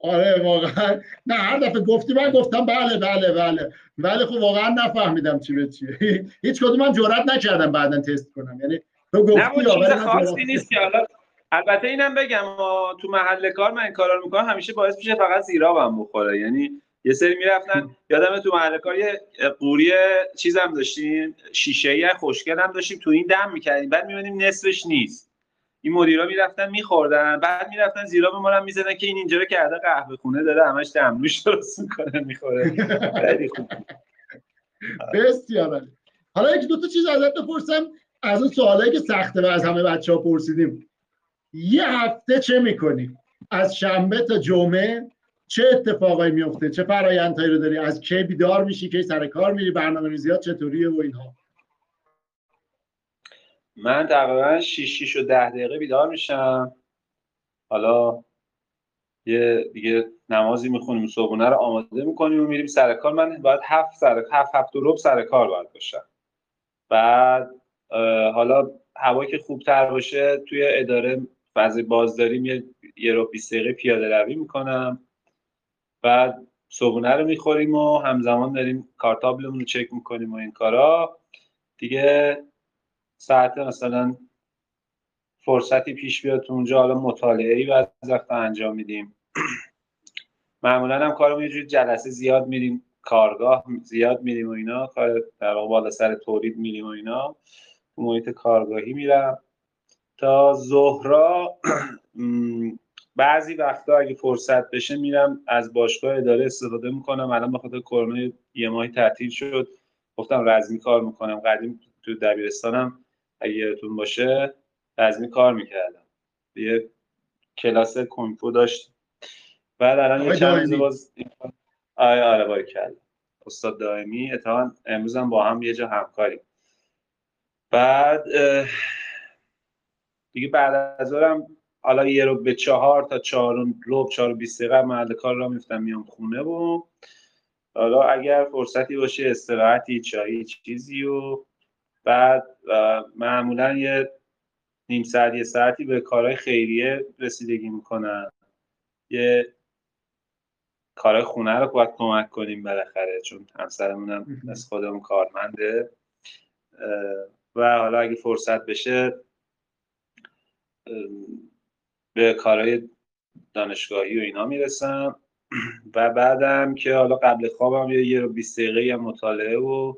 آره واقعا. نه هر دفعه گفتی من گفتم بله بله بله. ولی خب واقعا نفهمیدم چی به چیه هیچ کدوم من جرئت نکردم بعدا تست کنم. یعنی تو گفتی نه چیز خاصی نیست که حالا البته اینم بگم تو محل کار من این کارا رو می‌کنم همیشه باعث میشه فقط زیرابم بخوره. یعنی یه سری می‌رفتن یادم تو محل کار یه قوری چیزم داشتیم شیشه ای خوشگل هم داشتیم تو این دم می‌کردیم. بعد می‌بینیم نصفش نیست. این مدیرا می‌رفتن میخوردن. بعد می‌رفتن زیرا به ما می‌زدن که این اینجا رو کرده قهوه خونه داره همش دمنوش درست می‌کنه می‌خوره. خیلی خوب. بسیار حالا یک دو تا چیز ازت بپرسم از اون سوالایی که سخته و از همه بچه ها پرسیدیم. یه هفته چه می‌کنی؟ از شنبه تا جمعه چه اتفاقایی میفته چه فرایندهایی رو داری؟ از کی بیدار میشی؟ کی سر کار میری؟ برنامه ریزیات چطوریه و اینها؟ من تقریبا 6 6 و 10 دقیقه بیدار میشم. حالا یه دیگه نمازی می‌خونیم صبحونه رو آماده می‌کنیم و میریم سر کار. من باید هفت سر هفت هفت و ربع سر کار باید باشم. بعد حالا هوا که خوبتر باشه توی اداره فضای بازداریم یه یه رو 20 دقیقه پیاده روی می‌کنم. بعد صبحونه رو می‌خوریم و همزمان داریم کارتابلمون رو چک می‌کنیم و این کارا. دیگه ساعت مثلا فرصتی پیش بیاد تو اونجا حالا مطالعه ای بعد وقت انجام میدیم. معمولا هم کارمون یه جوری جلسه زیاد میریم کارگاه زیاد میریم و اینا کار در واقع بالا سر تولید میریم و اینا. محیط کارگاهی میرم. تا ظهرا بعضی وقتا اگه فرصت بشه میرم از باشگاه اداره استفاده می‌کنم. الان به خاطر کرونا یه ماهی تعطیل شد. گفتم رزمی کار می‌کنم. قدیم تو دبیرستانم. اگه یادتون باشه رزمی کار می‌کردم. یه کلاس کنفو داشت. بعد الان یه چند روز باز آره آره باری کرد استاد دائمی. اتفاقا امروز هم با هم یه جا همکاری بعد دیگه بعد از اونم حالا یه رو به چهار تا چهار رو چهار و بیست دقیقه محل کار را میفتم میام خونه و حالا اگر فرصتی باشه استراحتی چایی چیزی و بعد معمولا یه نیم ساعت یه ساعتی به کارهای خیریه رسیدگی می‌کنم. یه کارهای خونه رو باید کمک کنیم بالاخره چون همسرمونم از خودمون کارمنده. و حالا اگه فرصت بشه به کارهای دانشگاهی و اینا می‌رسم. و بعدم که حالا قبل خوابم یه یه رو 20 دقیقه مطالعه و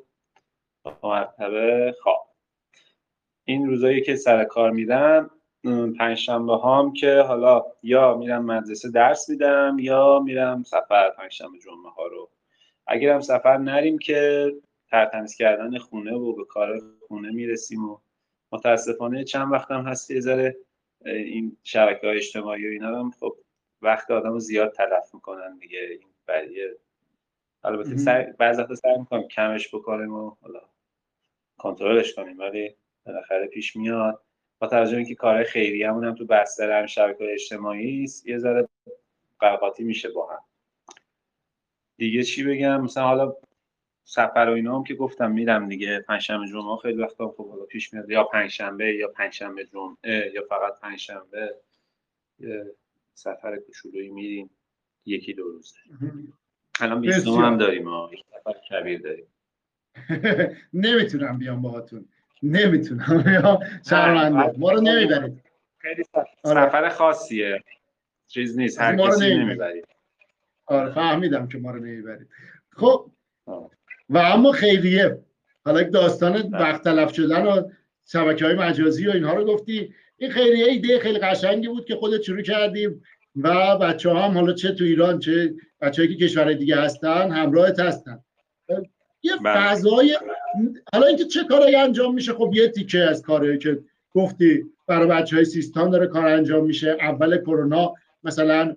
مرتبه خواب. این روزایی که سر کار میرم پنجشنبه هام که حالا یا میرم مدرسه درس میدم یا میرم سفر پنجشنبه جمعه ها رو. اگرم سفر نریم که ترتمیز کردن خونه و به کار خونه می‌رسیم و متاسفانه چند وقتم هست یه ذره این شبکه های اجتماعی و اینا هم خب وقت آدم رو زیاد تلف می‌کنن دیگه. این بریه البته بعض وقتا سعی می‌کنم کمش بکنیم و حالا کنترلش کنیم ولی بالاخره پیش میاد. با توجه اینکه کارهای خیریه هم تو بستر هم شبکه اجتماعی است یه ذره قرقاتی میشه با هم. دیگه چی بگم؟ مثلا حالا سفر و اینا هم که گفتم میرم دیگه. پنجشنبه جمعه خیلی وقتا خب حالا پیش میاد. یا پنجشنبه یا پنجشنبه جمعه یا فقط پنجشنبه سفر کوچولویی میریم. یکی دو روز الان 20 هم داریم ها سفر کبیر داریم. نمی‌تونم بیام باهاتون. نمی‌تونم شرمنده. ما رو نمی‌برید. خیلی آره. سفر خاصیه. چیز نیست. هر کسی نمی‌برید. آره فهمیدم که ما رو نمی‌برید. خب و اما خیریه. حالا داستان بله. وقت تلف شدن و شبکه های مجازی و اینها رو گفتی. این خیریه ایده خیلی قشنگی بود که خودت شروع کردیم و بچه هم حالا چه تو ایران چه بچه که کشور دیگه هستن همراهت هستن. یه بله. فضای حالا اینکه چه کارایی انجام میشه؟ خب یه تیکه از کاری که گفتی برای بچه های سیستان داره کار انجام میشه. اول کرونا مثلا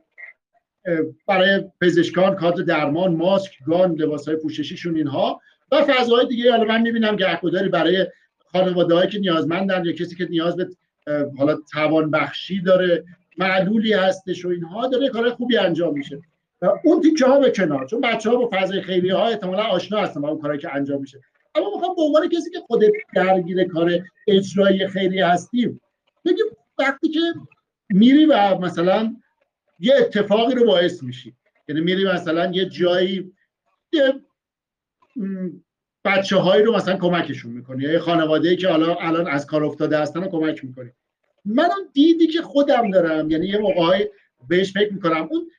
برای پزشکان کادر درمان ماسک گان لباس های پوششیشون اینها. و فضاهای دیگه. حالا من می‌بینم گهگداری برای خانواده که نیازمندن یا کسی که نیاز به حالا توان بخشی داره معلولی هستش و اینها داره کار خوبی انجام میشه. اون تیکه ها به کنار. چون بچه ها با فضای خیلی ها احتمالا آشنا هستن با اون کاری که انجام میشه. اما می‌خوام به عنوان کسی که خودت درگیر کار اجرایی خیلی هستیم بگیم وقتی که میری و مثلا یه اتفاقی رو باعث میشی. یعنی میری مثلا یه جایی یه بچه هایی رو مثلا کمکشون می‌کنی یا یه خانواده که حالا الان از کار افتاده هستن رو کمک می‌کنی. منم دیدی که خودم دارم. یعنی یه موقعی بهش فکر می‌کنم. اون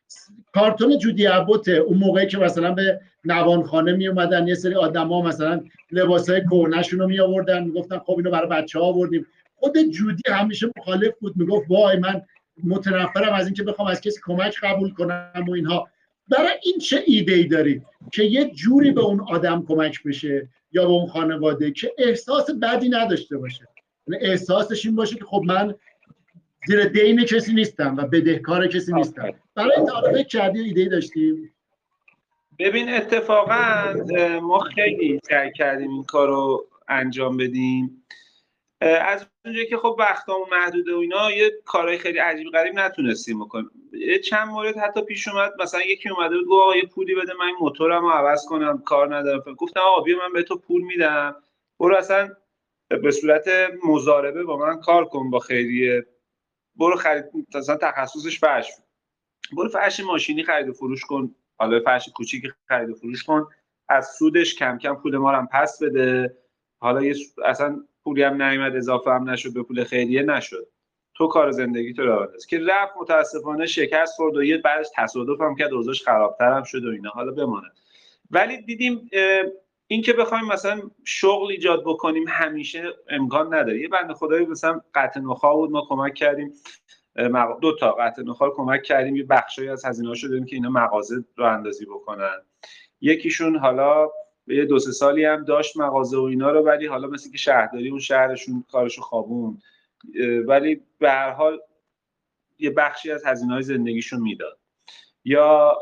کارتون جودی عبوته اون موقعی که مثلا به نوانخانه می اومدن یه سری آدما مثلا لباسای کهنه‌شون رو می آوردن می‌گفتن خب اینو برای بچه ها آوردیم. خود جودی همیشه مخالف بود. می‌گفت وای من متنفرم از اینکه بخوام از کسی کمک قبول کنم و اینها. برای این چه ایده ای داری که یه جوری به اون آدم کمک بشه یا به اون خانواده که احساس بدی نداشته باشه؟ یعنی احساسش این باشه که خب من زیر دین کسی نیستم و بدهکار کسی نیستم. برای این کردی ایده داشتیم ببین اتفاقا ما خیلی سعی کردیم این کار رو انجام بدیم. از اونجایی که خب وقتمون محدوده و اینا یه کارهای خیلی عجیب غریب نتونستیم بکنیم. یه چند مورد حتی پیش اومد مثلا یکی اومده بود گفت یه پولی بده من این موتورم رو عوض کنم کار ندارم. گفتم آقا بیا من به تو پول میدم. برو اصلا به صورت مزاربه با من کار کن با خیریه. برو خرید مثلا تخصصش فرش برو فرش ماشینی خرید و فروش کن. حالا فرش کوچیکی خرید و فروش کن. از سودش کم کم پول ما پس بده. حالا یه اصلا پولی هم نیومد اضافه هم نشد به پول خیریه نشد. تو کار زندگی تو راه که رفت متاسفانه شکست خورد و یه بعدش تصادف هم کرد اوضاعش خرابتر هم شد و اینا. حالا بماند ولی دیدیم این که بخوایم مثلا شغل ایجاد بکنیم همیشه امکان نداره. یه بنده خدایی مثلا قطع نخا بود ما کمک کردیم. دو تا قطع نخا کمک کردیم. یه بخشی از هزینه شده که اینا مغازه رو اندازی بکنن. یکیشون حالا یه دو سه سالی هم داشت مغازه و اینا رو ولی حالا مثل که شهرداری اون شهرشون کارشو خوابون ولی به هر حال یه بخشی از هزینه های زندگیشون می‌داد. یا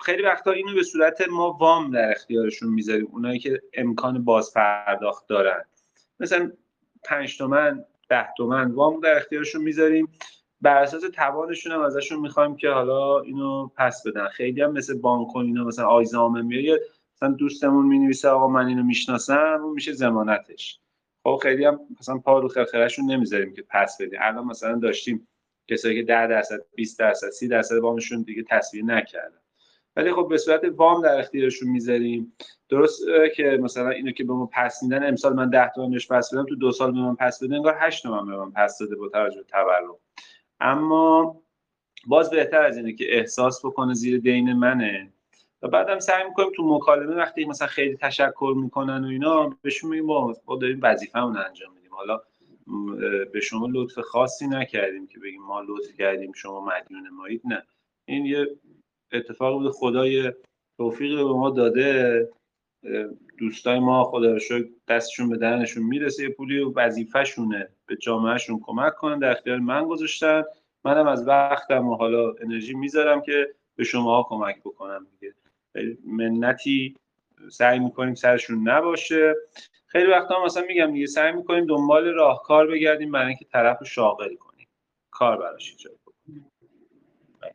خیلی وقتا اینو به صورت ما وام در اختیارشون می‌ذاریم. اونایی که امکان باز پرداخت دارن. مثلا پنج تومن ده تومن وام در اختیارشون می‌ذاریم. بر اساس توانشون هم ازشون می‌خوایم که حالا اینو پس بدن. خیلی هم مثل بانک و اینا مثلا آیزامه میاد. مثلا دوستمون می‌نویسه آقا من اینو می‌شناسم اون میشه زمانتش خب خیلی هم مثلا پا رو خرخرهشون نمی‌ذاریم که پس بدیم. الان مثلا داشتیم کسایی که 10 درصد 20 درصد 30 درصد وامشون دیگه تصویر نکردن. ولی خب به صورت وام در اختیارشون می‌ذاریم. درست که مثلا اینو که به ما پس میدن امسال من 10 تومن بهش پس بدم تو دو سال به من پس بده انگار 8 تومن به من پس داده با توجه به تورم. اما باز بهتر از اینه که احساس بکنه زیر دین منه. و بعدم سعی می‌کنیم تو مکالمه وقتی مثلا خیلی تشکر می‌کنن و اینا بهشون میگیم با ما داریم وظیفه‌مون انجام میدیم. حالا به شما لطف خاصی نکردیم که بگیم ما لطف کردیم شما مدیون مایید نه. این یه اتفاق بود خدای توفیق به ما داده. دوستای ما خدا رو دستشون به دهنشون می‌رسه یه پولی و وظیفه‌شونه به جامعهشون کمک کنن. در اختیار من گذاشتن. منم از وقتم و حالا انرژی می‌ذارم که به شما کمک بکنم دیگه. منتی سعی می‌کنیم سرشون نباشه. خیلی وقتا مثلا میگم دیگه سعی می‌کنیم دنبال راهکار بگردیم برای اینکه طرف رو شاغل کنیم. کار براش ایجاد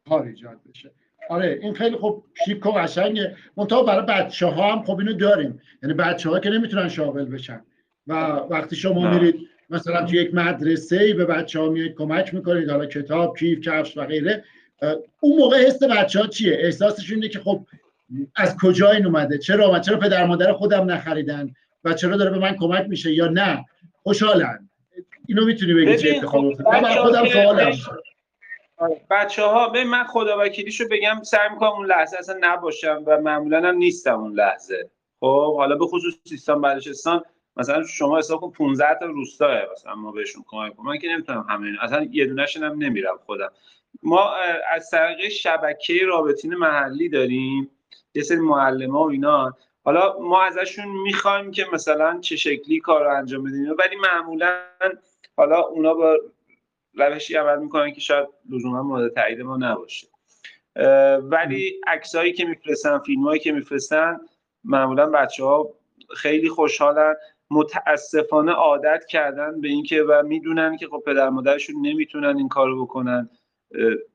کار ایجاد بشه. آره این خیلی خب شیک و قشنگه. منتها برای بچه ها هم خب اینو داریم. یعنی بچه ها که نمی‌تونن شاغل بشن. و وقتی شما میرید مثلا تو یک مدرسه ای به بچه ها میاد کمک می‌کنید حالا کتاب کیف کفش و غیره اون موقع حس بچه ها چیه؟ احساسشون اینه که خب از کجا این اومده؟ چرا؟ من چرا پدر مادر خودم نخریدن؟ و چرا داره به من کمک میشه یا نه؟ خوشحالن اینو می‌تونی بگی چه اتفاقی من خودم سوالم. بچه ها به من خدا وکیلیشو بگم سعی می‌کنم اون لحظه اصلا نباشم و معمولا هم نیستم اون لحظه. خب حالا به خصوص سیستان بلوچستان مثلا شما حساب کن 15 تا روستاه مثلا ما بهشون کمک کنیم من که نمی‌تونم همه اصلا یه دونهشون هم نمیرم خودم. ما از طریق شبکه رابطین محلی داریم. یه سری معلمه و اینا. حالا ما ازشون می‌خوایم که مثلا چه شکلی کار رو انجام بدیم. ولی معمولا حالا اونا با روشی عمل می‌کنن که شاید لزوما مورد تایید ما نباشه. ولی عکسایی که میفرستن فیلمایی که میفرستن معمولا بچه ها خیلی خوشحالن. متاسفانه عادت کردن به اینکه و می‌دونن که خب پدر مادرشون نمی‌تونن این کارو بکنن.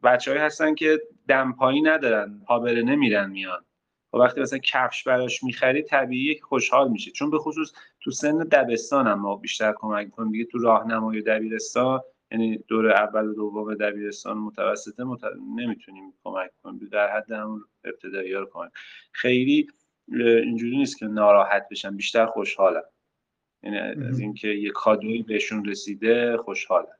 بچههایی هستن که دمپایی ندارن پابره نمیرن میان. و وقتی مثلا کفش براش می‌خری طبیعیه که خوشحال میشه. چون به خصوص تو سن دبستان هم ما بیشتر کمک می‌کنیم. دیگه تو راهنمای دبیرستان یعنی دور اول و دوم دبیرستان متوسطه مت... نمی‌تونیم کمک کنیم. در حد همون ابتدایی رو کمک. خیلی اینجوری نیست که ناراحت بشن بیشتر خوشحالن یعنی از اینکه یه کادویی بهشون رسیده خوشحالن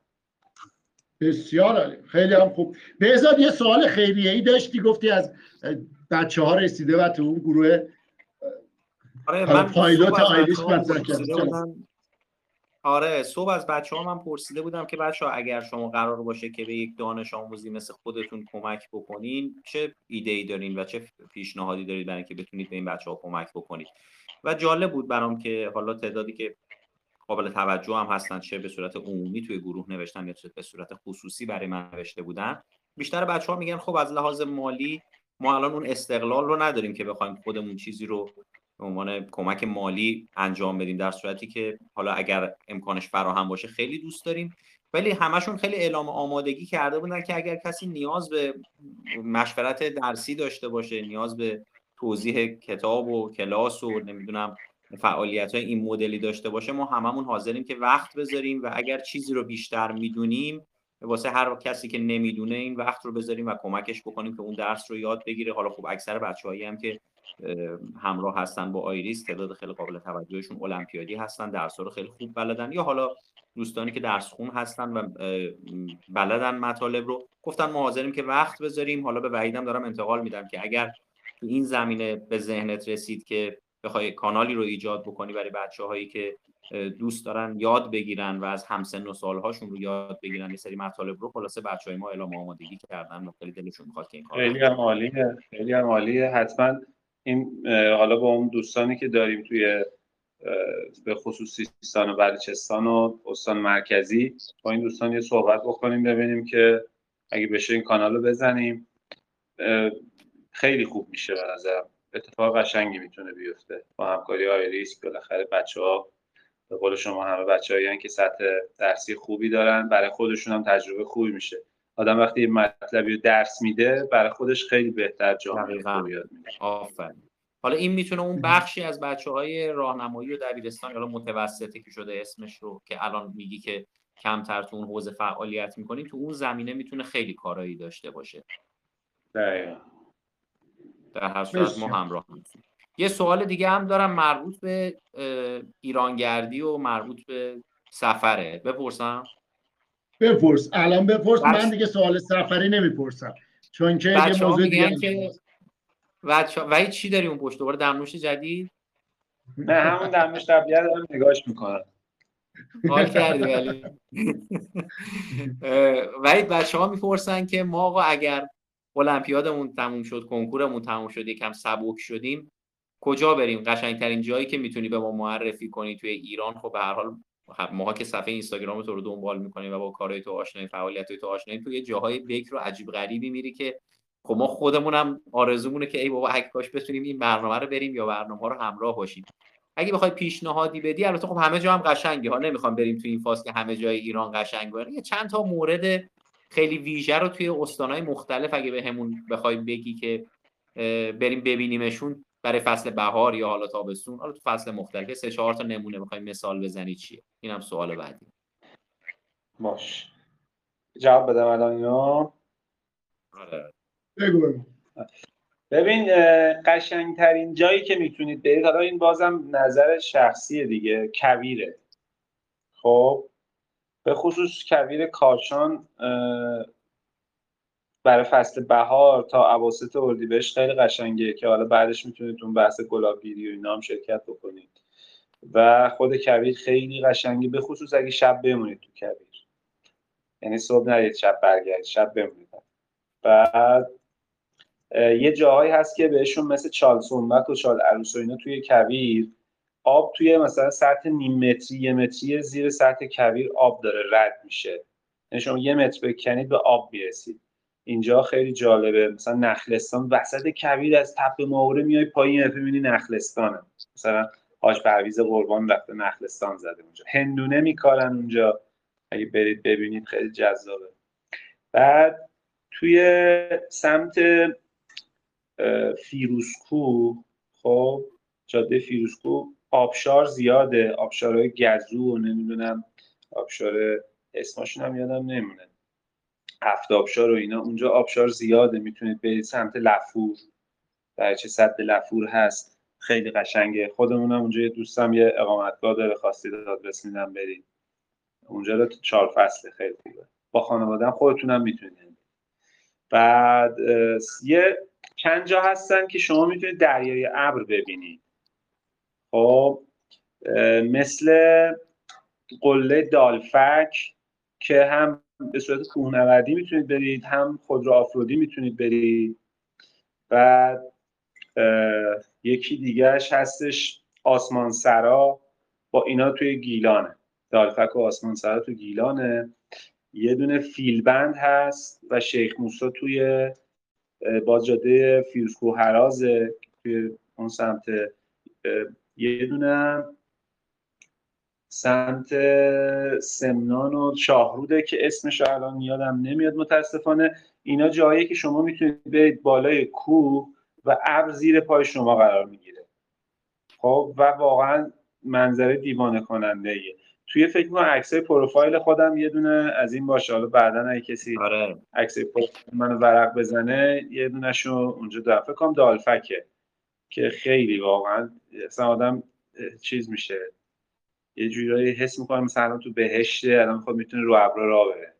بسیار عالی. خیلی هم خوب. بهزاد یه سوال خیریه ای داشتی. گفتی از بچه ها رسیده و تو اون گروه آره من پایلوت آیریش آره صبح از بچه ها من پرسیده بودم که بچه ها اگر شما قرار باشه که به یک دانش آموزی مثل خودتون کمک بکنین چه ایده ای دارین و چه پیشنهادی دارید برای اینکه بتونید به این بچه ها کمک بکنید؟ و جالب بود برام که حالا تعدادی که قابل توجه هم هستن چه به صورت عمومی توی گروه نوشتن یا به صورت خصوصی برای من نوشته بودن بیشتر بچه ها میگن خب از لحاظ مالی ما الان اون استقلال رو نداریم که بخوایم خودمون چیزی رو به عنوان کمک مالی انجام بدیم در صورتی که حالا اگر امکانش فراهم باشه خیلی دوست داریم. ولی همشون خیلی اعلام آمادگی کرده بودن که اگر کسی نیاز به مشورت درسی داشته باشه نیاز به توضیح کتاب و کلاس و نمی‌دونم فعالیت های این مدلی داشته باشه ما هممون حاضریم که وقت بذاریم و اگر چیزی رو بیشتر می‌دونیم واسه هر کسی که نمی‌دونه این وقت رو بذاریم و کمکش بکنیم که اون درس رو یاد بگیره. حالا خب اکثر بچه‌هایی هم که همراه هستن با آیریس تعداد خیلی قابل توجهشون المپیادی هستن درس رو خیلی خوب بلدن. یا حالا دوستانی که درس خون هستن و بلدن مطالب رو گفتن ما حاضریم که وقت بذاریم. حالا به وحیدم دارم انتقال میدم که اگر این زمینه به ذهنت رسید که بخوای کانالی رو ایجاد بکنی برای بچه هایی که دوست دارن یاد بگیرن و از همسن و سالهاشون رو یاد بگیرن. یه سری مطالب رو خلاصه بچه های ما اعلام آمادگی کردن خیلی دلشون می‌خواد که این کار خیلی هم عالیه خیلی هم عالیه. حتما این حالا با اون دوستانی که داریم توی به خصوص سیستان و بلوچستان و استان مرکزی با این دوستان یه صحبت بکنیم ببینیم که اگه بشه این کانال رو بزنیم. خیلی خوب میشه به نظرم. اتفاق قشنگی می‌تونه بیفته. با همکاری آیریس بالاخره بچه ها به قول شما همه بچه که سطح درسی خوبی دارن برای خودشون هم تجربه خوبی میشه. آدم وقتی مطلبی رو درس میده برای خودش خیلی بهتر جامعه یاد میده آفرین. حالا این می‌تونه اون بخشی از بچه های راهنمایی و دبیرستان یا متوسطه که شده اسمش رو که الان میگی که کمتر تو اون حوزه فعالیت می‌کنیم تو اون زمینه می‌تونه خیلی کارایی داشته باشه. دقیقا. در هر صورت ما همراه می‌تونیم یه سوال دیگه هم دارم مربوط به ایرانگردی و مربوط به سفره. بپرسم؟ بپرس. الان بپرس من دیگه سوال سفری نمی‌پرسم. چون که یه موضوع دیگه که و چی داری اون پشت دوباره؟ دمنوش جدید؟ نه همون دمنوش قبلی دارم نگاش می‌کنم. حال کردی ولی. ولی بچه ها می‌پرسن که ما آقا اگر المپیادمون تموم شد کنکورمون تموم شد یکم سبک شدیم. کجا بریم؟ قشنگترین جایی که می‌تونی به ما معرفی کنی توی ایران؟ خب به هر حال ماها که صفحه اینستاگرام تو رو دنبال می‌کنیم و با کارهای تو آشنایی فعالیت تو آشنایی تو یه جاهای بکر و عجیب غریبی میری که خب ما خودمون هم آرزومونه که ای بابا اگه کاش بتونیم این برنامه رو بریم یا برنامه رو همراه باشیم. اگه بخوای پیشنهادی بدی البته خب همه جا هم قشنگی ها نمی‌خوام بریم تو این فاز که همه جای ایران قشنگ باشه یه چند تا مورد خیلی ویژه رو توی استانهای مختلف اگه به همون بخوای بگی که بریم ببینیمشون برای فصل بهار یا حالا تابستون. حالا تو فصل مختلف سه چهار تا نمونه بخوای مثال بزنی چیه؟ اینم سوال بعدی. باش. جواب بدم الان آره. بگو ببین قشنگترین جایی که می‌تونید برید حالا این بازم نظر شخصیه دیگه کویره. خب؟ به خصوص کویر کاشان برای فصل بهار تا اواسط اردیبهشت خیلی قشنگه که حالا بعدش می‌تونید اون بحث گلابگیری و اینا هم شرکت بکنید. و خود کویر خیلی قشنگی به خصوص اگه شب بمونید تو کویر. یعنی صبح نرید شب برگردید شب بمونید. بعد یه جاهایی هست که بهشون مثل چال و چال عروس و اینا توی کویر آب توی مثلا سطح نیم متری یه متری زیر سطح کویر آب داره رد میشه. یعنی شما یه متر بکنید به آب می‌رسید. اینجا خیلی جالبه. مثلا نخلستان وسط کویر از تپه ماوره میای پایین ببینی نخلستانه. مثلا آج پرویز قربان رفته نخلستان زده اونجا. هندونه میکارن اونجا. اگه برید ببینید خیلی جذابه. بعد توی سمت فیروزکوه خب جاده فیروزکوه آبشار زیاده. آبشارهای گزو و نمی‌دونم آبشار اسمشون هم یادم نمونه هفت آبشار و اینا. اونجا آبشار زیاده. می‌تونید برید سمت لفور. دریاچه سد لفور هست. خیلی قشنگه. خودمونم اونجا یه دوستم یه اقامتگاه داره. خواستید آدرس میدم برید. اونجا رو چهار فصله. خیلی خوبه. با خانوادم خودتونم می‌تونید بعد یه چند جا هستن که شما می‌تونید دریای ابر ببینید. خب مثل قله دالفک که هم به صورت کوهنوردی می‌تونید برید هم خودرو آفرودی می‌تونید برید. بعد یکی دیگهش هستش آسمان سرا با اینا توی گیلانه. دالفک و آسمان سرا تو گیلانه. یه دونه فیلبند هست و شیخ موسا توی باز جاده فیروزکو هرازه توی اون سمت یه دونه سمت سمنان و شاهروده که اسمش الان یادم نمیاد متاسفانه. اینا جایی که شما می‌تونید برید بالای کوه و ابر زیر پای شما قرار می‌گیره. خب و واقعا منظره دیوانه کننده ایه. توی فکر کنم عکسای پروفایل خودم یه دونه از این باشه. حالا بعدا اگه کسی آره. عکسای منو ورق بزنه یه دونهشو اونجا دارم فکر کنم. دالفکه. که خیلی واقعا اصلا آدم چیز میشه. یه جورایی حس می‌کنم مثلا تو بهشته الان خود می‌تونه رو ابرا راه بره.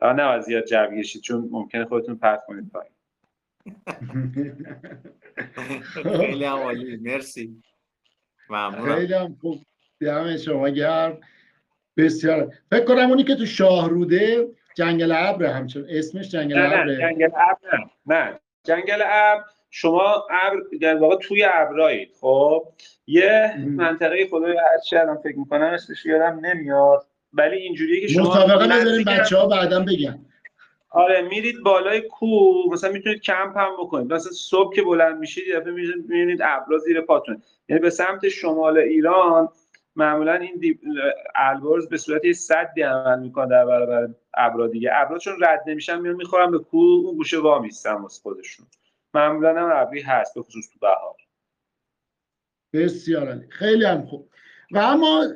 فقط نه زیاد جو گشید چون ممکنه خودتون پرت کنید پایین. خیلی عالی مرسی. ممنونم. خیلی هم خوب. دم شما گرم. بسیار. فکر کنم اونی که تو شاهروده جنگل ابر همچون. اسمش جنگل ابر نه جنگل ابر نه نه جنگل ابر شما ابر در واقع توی ابرایید خب؟ یه منطقه خدای هرچی الان فکر می‌کنم اسمش یادم نمیاد ولی اینجوریه که شما مسابقه بذاریم بچه ها بعدا بگن. آره میرید بالای کوه مثلا می‌تونید کمپ هم بکنید. مثلا صبح که بلند میشید یه دفعه می‌بینید ابرا زیر پاتون. یعنی به سمت شمال ایران معمولا این البرز به صورت یه صدی عمل می‌کنه در برابر ابرا دیگه. ابرا چون رد نمیشن میان می‌خورن به کوه اون گوشه وا میستن واسه خودشون. معمولا هم ابری هست به خصوص تو بهار. بسیار عالی. خیلی هم خوب. و اما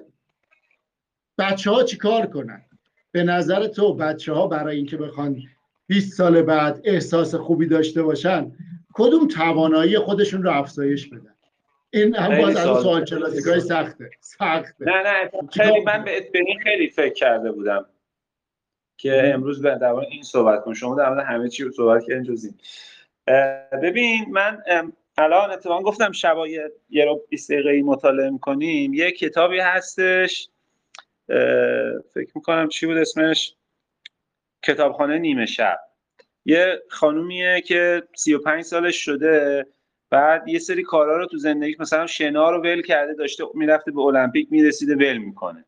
بچه ها چی کار کنن؟ به نظر تو بچه ها برای اینکه بخوان 20 سال بعد احساس خوبی داشته باشن کدوم توانایی خودشون رو افزایش بدن؟ این هم باز از سوال. کلاسیکای سخته. سخته. نه نه خیلی من به این خیلی فکر کرده بودم که امروز در این صحبت کنم شما در همه چی رو صحبت کردین جز این. ببین من الان اتفاقا گفتم شبای یه رو 20 دقیقه مطالعه می‌کنیم. یه کتابی هستش فکر می‌کنم چی بود اسمش؟ کتابخانه نیمه شب. یه خانومیه که 35 سالش شده بعد یه سری کارا رو تو زندگی مثلا شنا رو ول کرده داشته می‌رفته به المپیک می‌رسیده ول می‌کنه.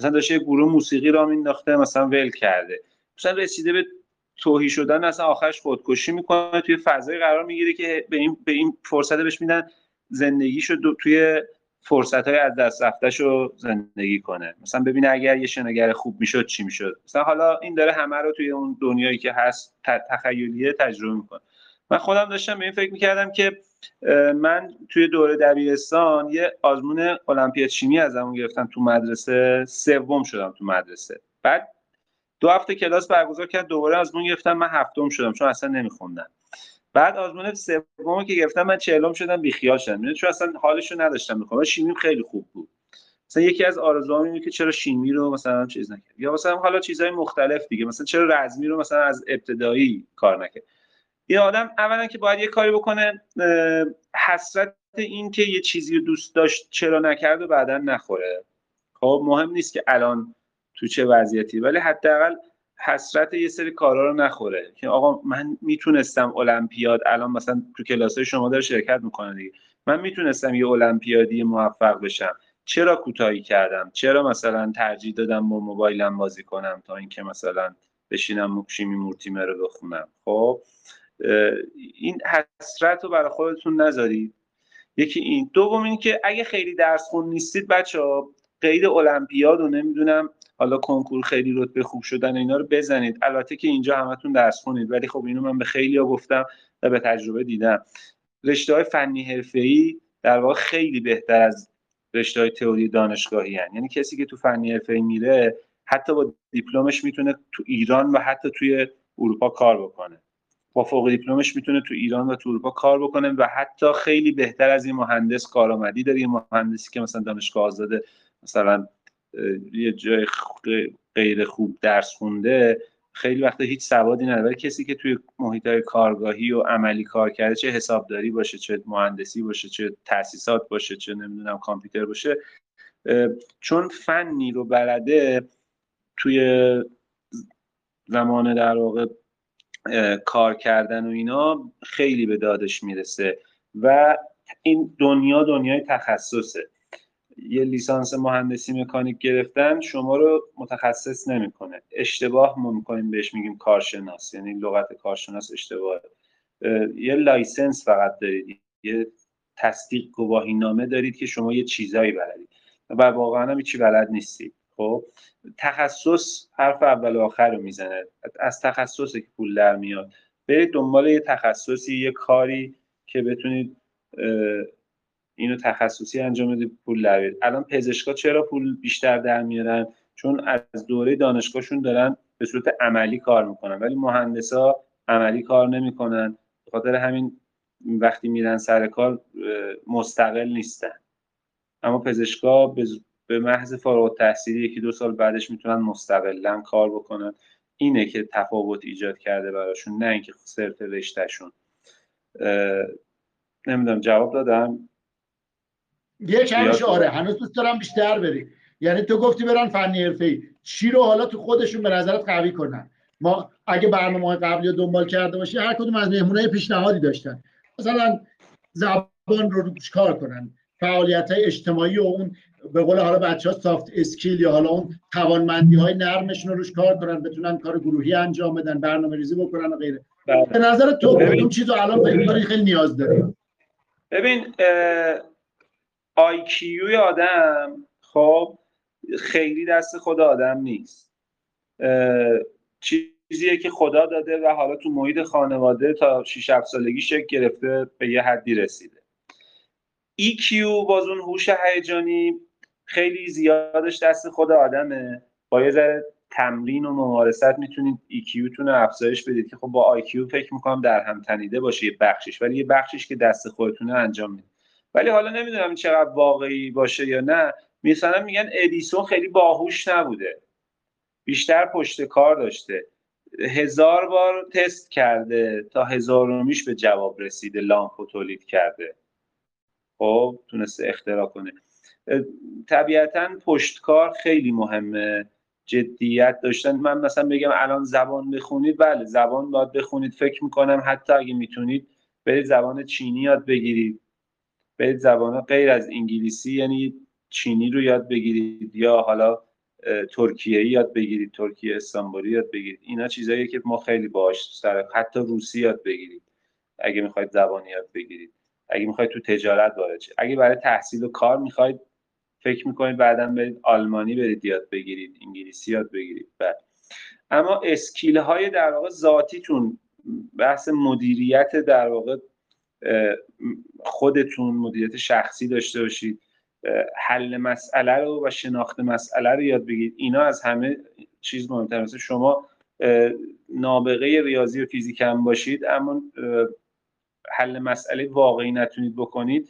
مثلا داشته گروه موسیقی را مینداخته مثلا ول کرده. مثلا رسیده به توهی شدن اصلا آخرش خودکشی می‌کنه. توی فضای قرار می‌گیره که به این به این فرصت بهش میدن زندگیشو توی فرصت های از دست رو زندگی کنه. مثلا ببینه اگر یه شناگر خوب می‌شد چی می‌شد؟ مثلا حالا این داره همه رو توی اون دنیایی که هست تخیلیه تجربه می‌کنه. من خودم داشتم به این فکر می‌کردم که من توی دوره دبیرستان یه آزمون المپیاد شیمی ازمون گرفتم تو مدرسه سوم شدم تو مدرسه. بعد دو هفته کلاس برگزار کرد دوباره آزمون گرفتم. من هفتم شدم چون اصلا نمیخوندم. بعد آزمون سومی که گرفتم من چهلم شدم بیخیال شدم. یعنی چون اصلا حالشو نداشتم می‌خوام. شیمی خیلی خوب بود. مثلا یکی از آرزوهام اینه که چرا شیمی رو مثلا چیز نکرد. یا مثلا حالا چیزهای مختلف دیگه. مثلا چرا رزمی رو مثلا از ابتدایی کار نکرد. یه آدم اولا که باید یه کاری بکنه حسرت این که یه چیزی رو دوست داشت چرا نکرد و بعدا نخوره. خب مهم نیست که الان تو چه وضعیتی. ولی حداقل حسرت یه سری کارا رو نخوره. که آقا من می‌تونستم المپیاد الان مثلا تو کلاس شما داره شرکت می‌کنه دیگه. من می‌تونستم یه المپیادی موفق بشم. چرا کوتاهی کردم؟ چرا مثلا ترجیح دادم با موبایلم بازی کنم تا اینکه مثلا بشینم شیمی مورتیمر رو بخونم؟ خب این حسرت رو برای خودتون نذارید. یکی این. دوم این که اگه خیلی درس خون نیستید بچه ها قید المپیاد و نمی‌دونم حالا کنکور خیلی رتبه خوب شدن اینا رو بزنید. البته که اینجا همتون درس خونید ولی خب اینو من به خیلی ها گفتم و به تجربه دیدم. رشته های فنی ای در واقع خیلی بهتر از رشته های تئوری دانشگاهی هن. یعنی کسی که تو فنی ای میره حتی با دیپلمش می‌تونه تو ایران و حتی توی اروپا کار بکنه. با فوق دیپلمش می‌تونه تو ایران و تو اروپا کار بکنه و حتی خیلی بهتر از این مهندس کارآمدی داره. یه مهندسی که مثلا دانشگاه آزاده مثلا یه جای غیر خوب درس خونده خیلی وقتا هیچ سوادی نداره. کسی که توی محیط کارگاهی و عملی کار کرده چه حسابداری باشه چه مهندسی باشه چه تاسیسات باشه چه نمی‌دونم کامپیوتر باشه چون فنی رو بلده توی زمان در واقع کار کردن و اینا خیلی به دادش می‌رسه. و این دنیا دنیای تخصصه. یه لیسانس مهندسی مکانیک گرفتن شما رو متخصص نمی‌کنه. اشتباه ما می‌کنیم بهش میگیم کارشناس. یعنی لغت کارشناس اشتباه یه license فقط دارید. یه تصدیق گواهی نامه دارید که شما یه چیزایی بلدید. و واقعا هم چی بلد نیستید. خب؟ تخصص حرف اول و آخر رو می‌زنه. از تخصص که پول در میاد. برید دنبال یه تخصصی یه کاری که بتونید اینو تخصصی انجام بدید پول در الان پزشکا چرا پول بیشتر در میارن؟ چون از دوره دانشگاهشون دارن به صورت عملی کار می‌کنن ولی مهندسا عملی کار نمی‌کنن. به خاطر همین وقتی میرن سر کار مستقل نیستن. اما پزشکا به محض فارغ تحصیلی یکی دو سال بعدش می‌تونن مستقلا کار بکنن. اینه که تفاوت ایجاد کرده براشون نه اینکه صرف رشتهشون. نمی‌دونم جواب دادم؟ یه کمش آره هنوز دوست دارم بیشتر بری. یعنی تو گفتی برن فنی حرفه‌ای. چی رو حالا تو خودشون به نظرت قوی کنن؟ ما اگه برنامه قبلی رو دنبال کرده باشی هر کدوم از مهمونای پیشنهادی داشتن. مثلا زبان رو روش کار کنن. فعالیت های اجتماعی و اون به قول حالا بچه ها سافت اسکیل یا حالا اون توانمندی های نرمشون رو روش کار کنن بتونن کار گروهی انجام بدن برنامه ریزی بکنن و غیره. بله. به نظر تو کدوم چیزو الان فکر خیلی نیاز داریم ببین آیکیوی آدم؟ خب خیلی دست خود آدم نیست. چیزیه که خدا داده و حالا تو محیط خانواده تا 6 7 سالگی شکل گرفته به یه حدی رسیده. EQ باز اون هوش هیجانی خیلی زیادش دست خود آدمه. با یه ذره تمرین و ممارست می‌تونید EQ تون افزایش بدید که خب با IQ فکر می‌کنم در هم تنیده باشه یه بخشش ولی یه بخشش که دست خودتونه انجام می‌دید ولی حالا نمی‌دونم چقدر واقعی باشه یا نه. مثلا میگن ادیسون خیلی باهوش نبوده. بیشتر پشت کار داشته. هزار بار تست کرده تا هزارمیش به جواب رسیده لامپو تولید کرده. خب تونسته اختراع کنه. طبیعتا پشتکار خیلی مهمه. جدیت داشتن. من مثلا بگم الان زبان بخونید بله زبان باید بخونید. فکر می‌کنم حتی اگه می‌تونید برید زبان چینی یاد بگیرید. برید زبان غیر از انگلیسی یعنی چینی رو یاد بگیرید یا حالا ترکیه یاد بگیرید ترکیه استانبولی یاد بگیرید. اینا چیزاییه که ما خیلی باش سر حتی روسی یاد بگیرید اگه می‌خواید زبانی یاد بگیرید. اگه می‌خواید تو تجارت وارد اگه برای تحصیل و کار می‌خواید فکر می‌کنید بعدا برید آلمانی برید یاد بگیرید انگلیسی یاد بگیرید. بعد اما اسکیل های در واقع ذاتیتون بحث مدیریت در واقع خودتون مدیریت شخصی داشته باشید. حل مسئله رو و شناخت مسئله رو یاد بگیرید. اینا از همه چیز مهمتر مثل شما نابغه ریاضی و فیزیک هم باشید اما حل مسئله واقعی نتونید بکنید.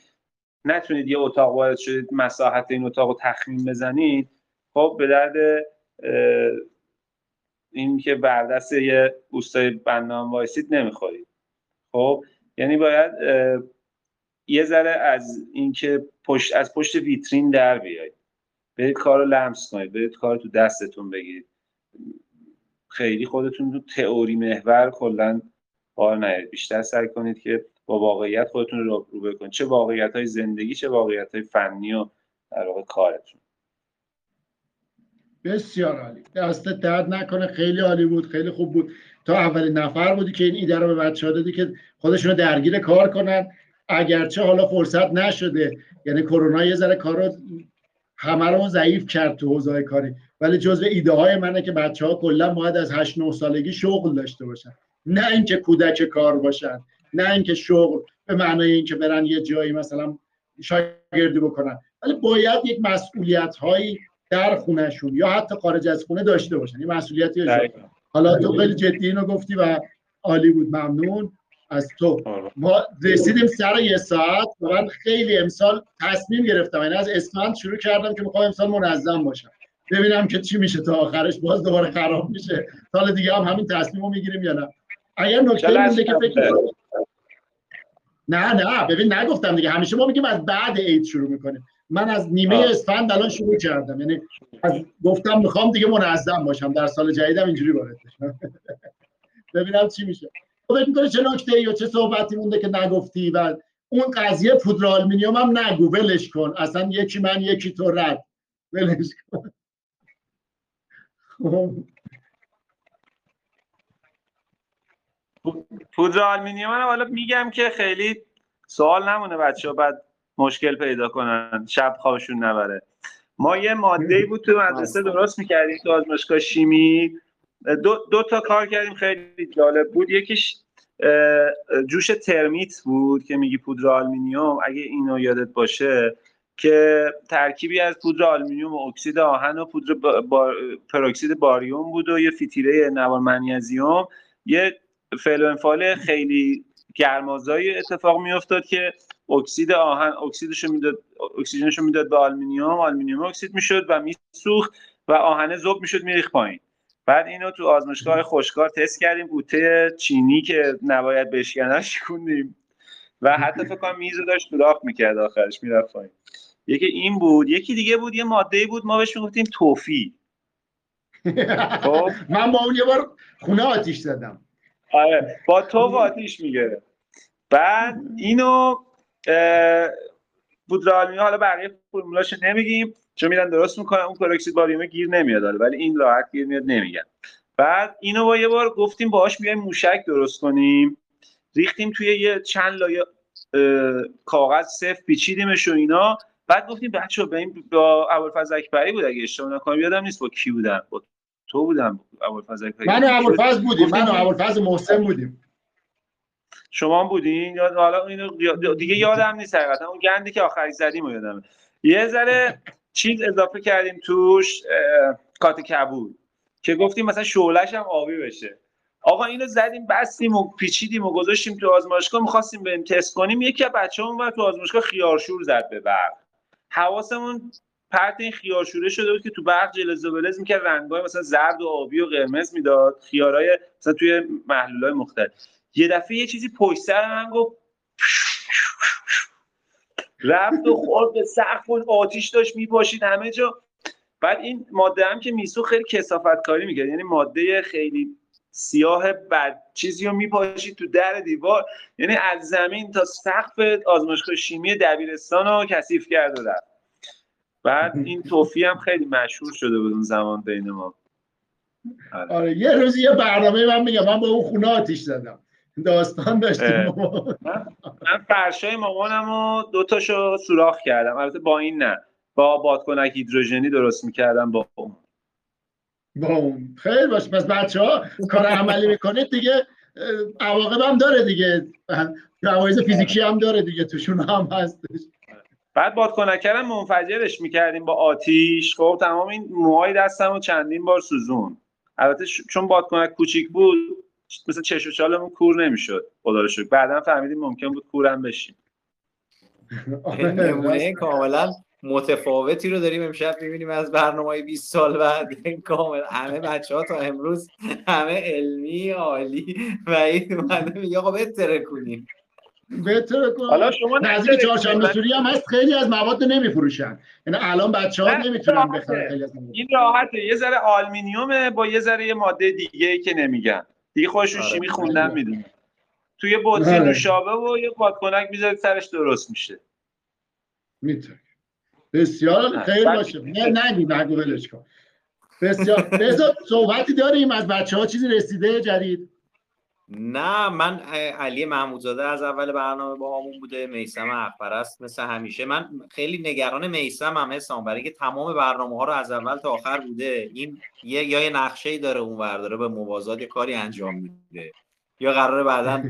نتونید یه اتاق وارد شدید مساحت این اتاق رو تخمین بزنید. خب به درد این که بردست یه اوستای بندان وایسید نمی‌خورید. خب یعنی باید یه ذره از اینکه پشت از پشت ویترین در بیاید. برید کار رو لمس کنید. برید کار تو دستتون بگیرید. خیلی خودتون تو تئوری محور کلا کار نیارید. بیشتر سعی کنید که با واقعیت خودتون رو رو کنید چه واقعیت های زندگی چه واقعیت های فنی و در واقع کارتون. بسیار عالی. دست درد نکنه. خیلی عالی بود. خیلی خوب بود. تا اولین نفر بودی که این ایده رو به بچه ها دادی که خودشون درگیر کار کنن. اگرچه حالا فرصت نشده یعنی کرونا یه ذره کار رو همه رو ضعیف کرد تو حوزه کاری. ولی جزء ایده های منه که بچه ها کلا باید از 8 9 سالگی شغل داشته باشن. نه اینکه کودک کار باشن نه اینکه شغل به معنای اینکه برن یه جایی مثلا شاگردی بکنن. ولی باید یک مسئولیت هایی در خونهشون یا حتی خارج از خونه داشته باشن. این مسئولیتی حالا تو خیلی جدی اینو گفتی و عالی بود. ممنون از تو. آره. ما رسیدیم سر یه ساعت و من خیلی امسال تصمیم گرفتم. یعنی از اسفند شروع کردم که می‌خوام امسال منظم باشم. ببینم که چی میشه تا آخرش. باز دوباره خراب میشه. سال دیگه هم همین تصمیم رو می‌گیریم یا نه. اگر نکته مونده که فکر نه نه. ببین نگفتم دیگه. همیشه ما میگیم از بعد عید شروع می‌کنیم. من از نیمه اسفند الان شروع کردم. یعنی از گفتم می‌خوام دیگه منظم باشم. در سال جدیدم اینجوری وارد بشم. ببینم چی میشه. فکر می‌کنی چه نکته یا چه صحبتی مونده که نگفتی و اون قضیه پودر آلومینیوم هم نگو. ولش کن. اصلا یکی من یکی تو رد. ولش کن. پودر آلومینیوم رو حالا میگم که خیلی سوال نمونه بچه ها بعد مشکل پیدا کنن. شب خوابشون نبره. ما یه ماده بود تو مدرسه درست می‌کردیم تو آزمایشگاه شیمی. دو, دو تا کار کردیم خیلی جالب بود. یکیش جوش ترمیت بود که میگی پودر آلمینیوم. اگه اینو یادت باشه که ترکیبی از پودر آلومینیوم و اکسید آهن و پودر با... پروکسید باریوم بود و یه فیتیله نوار منیزیوم یه فعل خیلی گرمازایی اتفاق میافتاد که اکسید آهن اکسیدش می‌داد اکسیژنش می‌داد به آلومینیوم آلومینیوم اکسید می‌شد و میسوخت و آهن ذوب می‌شد میریخ پایین. بعد اینو تو آزمایشگاه خوشکار تست کردیم بوته چینی که نباید بشکنش شکوندیم و حتی فکر کنم میز داشت سوراخ می‌کرد آخرش می‌رفت پایین. یکی این بود یکی دیگه بود یه ماده بود ما بهش می‌گفتیم توفی. خب؟ من با اون یه بار خونه آتیش زدم. آره با تو آتیش می‌گیره بعد اینو بودرالمی حالا بقیه فرمولاش نمیگیم چون میرن درست می‌کنن. اون پروکسید باریوم گیر نمیاد ولی این راحت گیر میاد نمیگن. بعد اینو با یه بار گفتیم باهاش بیایم موشک درست کنیم. ریختیم توی یه چند لایه کاغذ صف پیچیدیمش و اینا. بعد گفتیم بچه به این با ابوالفضل اکبری بود اگه اشتباه نکنم یادم نیست با کی بودن با تو بودم ابوالفضل اکبری. من و ابوالفضل بودیم من و ابوالفضل محسن بودیم. شما هم یا حالا اینو دیگه یادم نیست حقیقتا. اون گندی که آخری زدیم یادمه. یه ذره چیز اضافه کردیم توش کات کبود. که گفتیم مثلا شعلش هم آبی بشه. آقا اینو زدیم بستیم و پیچیدیم و گذاشتیم تو آزمایشگاه. می‌خواستیم بریم تست کنیم. یکی از بچه‌مون تو آزمایشگاه خیارشور زد به برق. حواسمون پرت این خیارشوره شده بود که تو برق جلز و بلز می‌کرد رنگای مثلا زرد و آبی و قرمز می‌داد. خیارای مثلا توی محلولای مختلف. یه دفعه یه چیزی پشت سر من گفت رفت و خورد به سقف و آتیش داشت میپاشید همه جا. بعد این ماده هم که میسو خیلی کسافت کاری می‌کرد. یعنی ماده خیلی سیاه بد چیزی رو میپاشید تو در دیوار. یعنی از زمین تا سقف آزمایشگاه شیمی دبیرستان رو کثیف کرد و رفت. بعد این توفی هم خیلی مشهور شده بود اون زمان بین ما. آره. آره. یه روزی یه برنامه من میگم. من با اون خونه آتیش زدم. داستان داشتیم من فرشای مامانم رو دو تاشو سوراخ کردم. البته با این نه. با بادکنک هیدروژنی درست می‌کردم با اون. با اون. خیلی باش. پس بچه ها کار عملی می‌کنید دیگه عواقب هم داره دیگه. جوایز فیزیکی هم داره دیگه. توشون هم هستش. بعد بادکنکرم منفجرش می‌کردیم با آتیش. خب تمام این موهای دستم رو چندین بار سوزون البته چون بادکنک کوچیک بود مثل چش و چالمون کور نمی‌شد. خدا رو شکر. بعدا فهمیدیم ممکن بود کورم بشیم. نمونه کاملا متفاوتی رو داریم امشب می‌بینیم از برنامه 20 سال بعد. کامل همه بچه ها تا امروز همه علمی عالی و این اومده میگه آقا بهتره کنیم. بهتره کنیم. حالا شما نزدیک چهارشنبه سوری هم هست. خیلی از مواد نمیفروشن. یعنی الان بچه ها نمی‌تونن بخرن خیلی از این راحته. یه ذره آلمینیومه با یه ذره یه ماده دیگه که نمیگن. دیگه خودشون آره. شیمی خوندن می‌دونن توی بطری آره. نوشابه و یه بادکنک می‌ذارید سرش درست میشه. می‌تونه بسیار خیر باشه. نه نگی نگو ولش کن. بسیار. بسیار صحبتی داریم از بچه ها چیزی رسیده جدید؟ نه من علی محمودزاده از اول برنامه با همون بوده میسم اخبر است مثل همیشه. من خیلی نگران میسم هم حسام برای که تمام برنامه ها رو از اول تا آخر بوده. این یه یا یه نقشه ای داره اون داره به موازات یه کاری انجام میده. یا قراره بعدا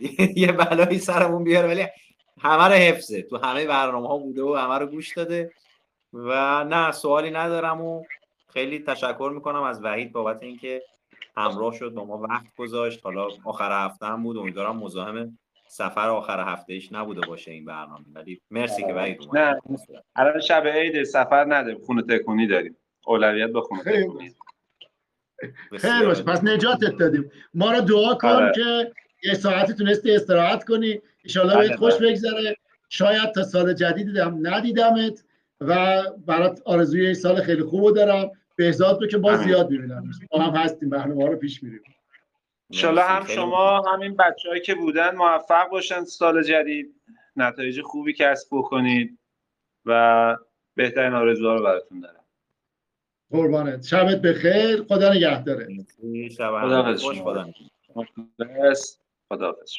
یه بلایی سرمون بیاره ولی همه رو حفظه. تو همه برنامه ها بوده و همه رو گوش داده. و نه سوالی ندارم و خیلی تشکر می‌کنم از وحید بابت اینکه همراه شد با ما وقت گذاشت. حالا آخر هفته هم بود. امیدوارم مزاحم سفر آخر هفته ایش نبوده باشه این برنامه. ولی مرسی که وحید اومد نه الان شب عید سفر نداریم. خونه تکونی داریم. اولویت به خونه تکونی. خیلی باشه. پس نجاتت دادیم. ما رو دعا کن آره. که یه ساعتی تونستی استراحت کنی. ایشالله بهت خوش بگذره. شاید تا سال جدید دیدم ندیدمت و برات آرزوی سال خیلی خوب دارم. بهزاد رو که باز زیاد می‌بینم. ما هم هستیم برنامه رو پیش میریم. انشالله هم شما همین بچههایی که بودن موفق باشن سال جدید. نتایج خوبی کسب بکنید و بهترین آرزوها رو براتون دارم. قربانت. شبت بخیر. خدا نگهداره خدا خدا خداحافظ